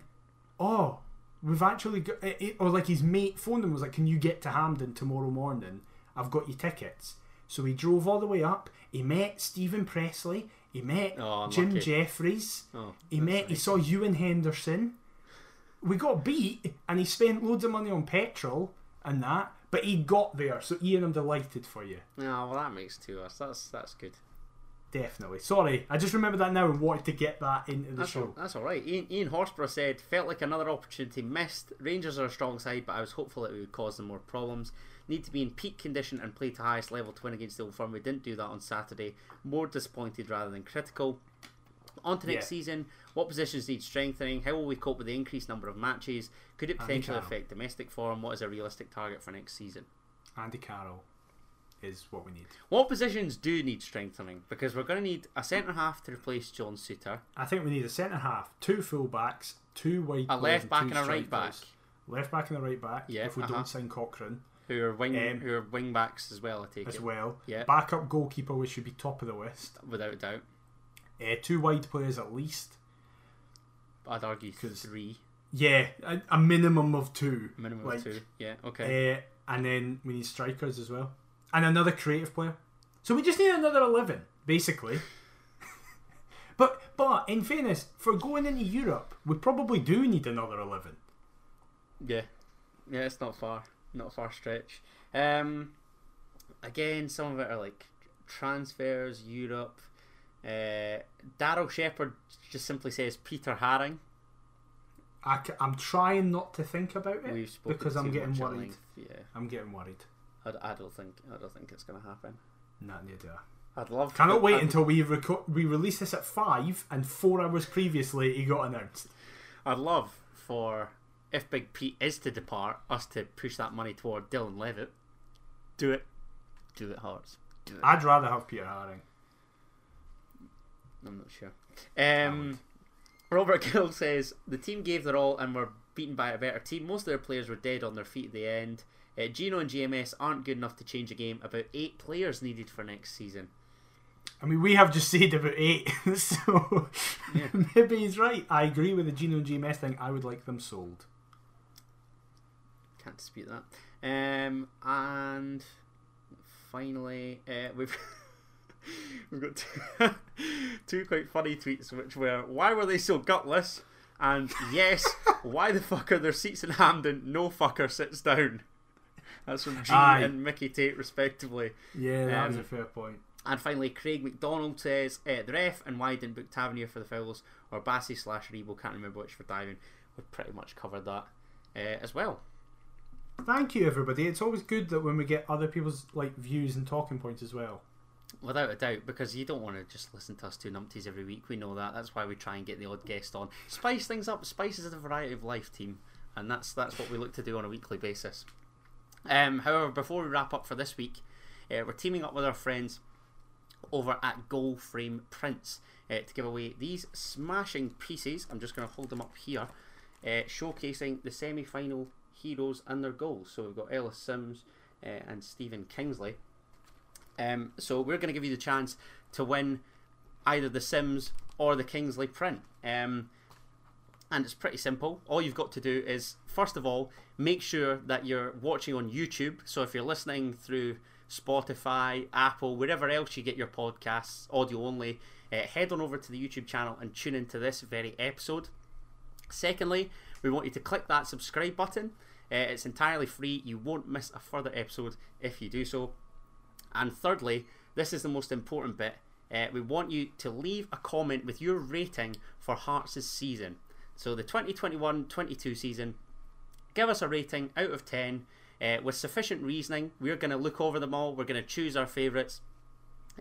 "Oh, we've actually got," it, or like his mate phoned him and was like, "Can you get to Hampden tomorrow morning? I've got your tickets." So he drove all the way up. He met Steven Pressley. He met Oh, Jim. Jeffries. Oh, He met. He nice. saw Ewan Henderson. We got beat, and he spent loads of money on petrol and that. But he got there, so Ian, I'm delighted for you. Oh, well, that makes two of us. That's that's good. Definitely. Sorry, I just remember that now and wanted to get that into the That's show. all, that's all right. Ian, Ian Horsburgh said, felt like another opportunity missed. Rangers are a strong side, but I was hopeful that it would cause them more problems. Need to be in peak condition and play to highest level to win against the Old Firm. We didn't do that on Saturday. More disappointed rather than critical. On to next Yeah. season. What positions need strengthening? How will we cope with the increased number of matches? Could it potentially affect domestic form? What is a realistic target for next season? Andy Carroll is what we need. What positions do need strengthening? Because we're going to need a centre half to replace John Souttar, I think we need a centre half, two full backs, two wide a left back two and a right back. Left back and a right back. Yeah, if we uh-huh. don't sign Cochrane who are wing Um, who are wing backs as well. I take as it. well. Yeah. Backup goalkeeper, which should be top of the list. without a doubt. Uh, two wide players at least. I'd argue three, Yeah, a, a minimum of two. minimum Like, of two. Yeah, okay. Uh, and then we need strikers as well. And another creative player. So we just need another 11, basically. but but in fairness, for going into Europe, we probably do need another 11. Yeah, yeah, it's not far, not a far stretch. Um, again, some of it are like transfers, Europe. Uh, Daryl Shepard just simply says Peter Haring. I am trying not to think about it because I'm getting worried. length. Yeah, I'm getting worried. I, I don't think I don't think it's gonna happen. Not neither. I'd love. Cannot wait I'd, until we reco- we release this at five, and four hours previously he got announced. I'd love for if Big Pete is to depart, us to push that money toward Dylan Levitt. Do it, do it, Hearts. Do it. I'd rather have Peter Haring. I'm not sure. Um, Robert Gill says the team gave their all and were beaten by a better team. Most of their players were dead on their feet at the end. Uh, Gino and GMS aren't good enough to change a game. About eight players needed for next season. I mean, we have just said about eight, so Yeah. maybe he's right. I agree with the Geno and GMS thing. I would like them sold. Can't dispute that. Um, and finally, uh, we've we've got two, two quite funny tweets, which were why were they so gutless? And yes, why the fuck are there seats in Hampden? No fucker sits down. That's from G Aye. and Mickey Tate, respectively. Yeah, that was Um, a fair point. And finally, Craig McDonald says uh, the ref and why didn't book Tavernier for the fouls or Bassey slash Aribo, can't remember which for diving. We've pretty much covered that uh, as well. Thank you, everybody. It's always good that when we get other people's like views and talking points as well. Without a doubt, because you don't want to just listen to us two numpties every week. We know that. That's why we try and get the odd guest on. Spice things up. Spice is a variety of life team, and that's that's what we look to do on a weekly basis. Um, however, before we wrap up for this week, uh, we're teaming up with our friends over at Goal Frame Prints uh, to give away these smashing pieces. I'm just going to hold them up here, uh, showcasing the semi-final heroes and their goals. So we've got Ellis Simms uh, and Stephen Kingsley. Um, so we're going to give you the chance to win either the Simms or the Kingsley print. Um, and it's pretty simple. All you've got to do is, first of all, make sure that you're watching on YouTube. So if you're listening through Spotify, Apple, wherever else you get your podcasts, audio only, uh, head on over to the YouTube channel and tune into this very episode. Secondly, we want you to click that subscribe button. Uh, it's entirely free. You won't miss a further episode if you do so. And thirdly, this is the most important bit. Uh, we want you to leave a comment with your rating for Hearts' season. So the 2021-22 season, give us a rating out of 10 uh, with sufficient reasoning. We're going to look over them all. We're going to choose our favourites,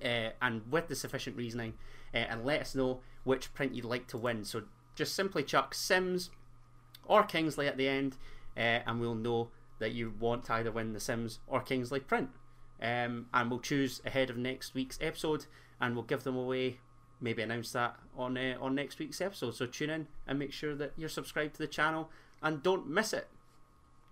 uh, and with the sufficient reasoning, uh, and let us know which print you'd like to win. So just simply chuck Simms or Kingsley at the end, uh, and we'll know that you want to either win the Simms or Kingsley print. Um, and we'll choose ahead of next week's episode, and we'll give them away. Maybe announce that on uh, on next week's episode. So tune in and make sure that you're subscribed to the channel and don't miss it.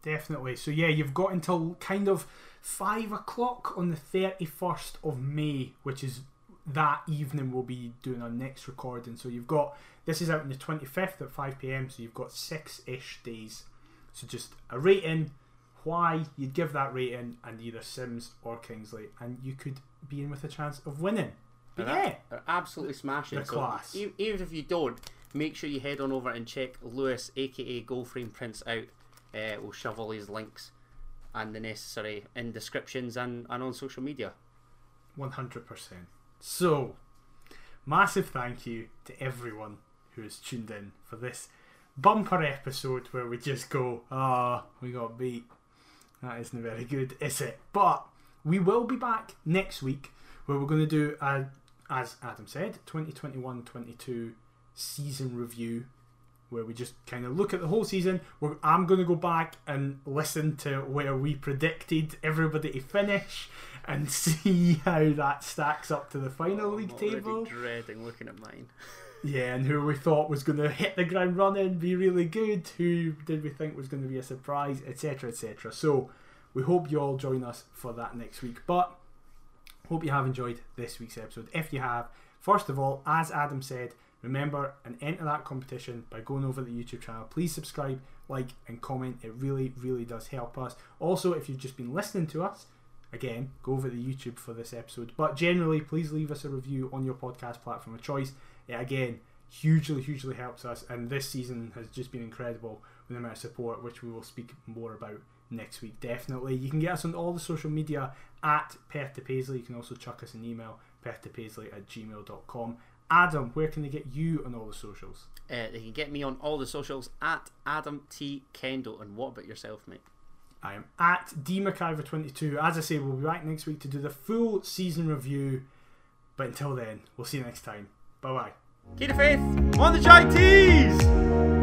Definitely. So yeah, you've got until kind of five o'clock on the thirty first of May, which is that evening we'll be doing our next recording. So you've got this is out on the twenty fifth at five pm. So you've got six ish days. So just a rating, why you'd give that rating, and either Simms or Kingsley, and you could be in with a chance of winning. But They're yeah, they're absolutely smashing. they're So class. even if you don't, make sure you head on over and check Lewis, aka Goldframe Prints out. Uh, we'll shove all his links and the necessary in descriptions and, and on social media. 100%. So, massive thank you to everyone who has tuned in for this bumper episode where we just go, ah, we got beat. That isn't very good, is it? But we will be back next week where we're going to do, a, as Adam said, 2021 22 season review where we just kind of look at the whole season. We're, I'm going to go back and listen to where we predicted everybody to finish and see how that stacks up to the final oh, I'm league table. dreading looking at mine. Yeah, and who we thought was going to hit the ground running, be really good, who did we think was going to be a surprise, etc., etc. So we hope you all join us for that next week. But hope you have enjoyed this week's episode. If you have, first of all, as Adam said, Remember and enter that competition by going over the YouTube channel. Please subscribe, like, and comment. It really, really does help us. Also, if you've just been listening to us, again, go over to YouTube for this episode. But generally, please leave us a review on your podcast platform of choice. It, again, hugely, hugely helps us. And this season has just been incredible with the amount of support, which we will speak more about next week. Definitely. You can get us on all the social media at Perth to Paisley. You can also chuck us an email, perthtopaisley at gmail.com. Adam, where can they get you on all the socials? Uh, they can get me on all the socials at Adam T Kendo. And what about yourself, mate? I am at dmcIver22. As I say, we'll be back next week to do the full season review. But until then, we'll see you next time. Bye bye. Keep the faith on the Chinese!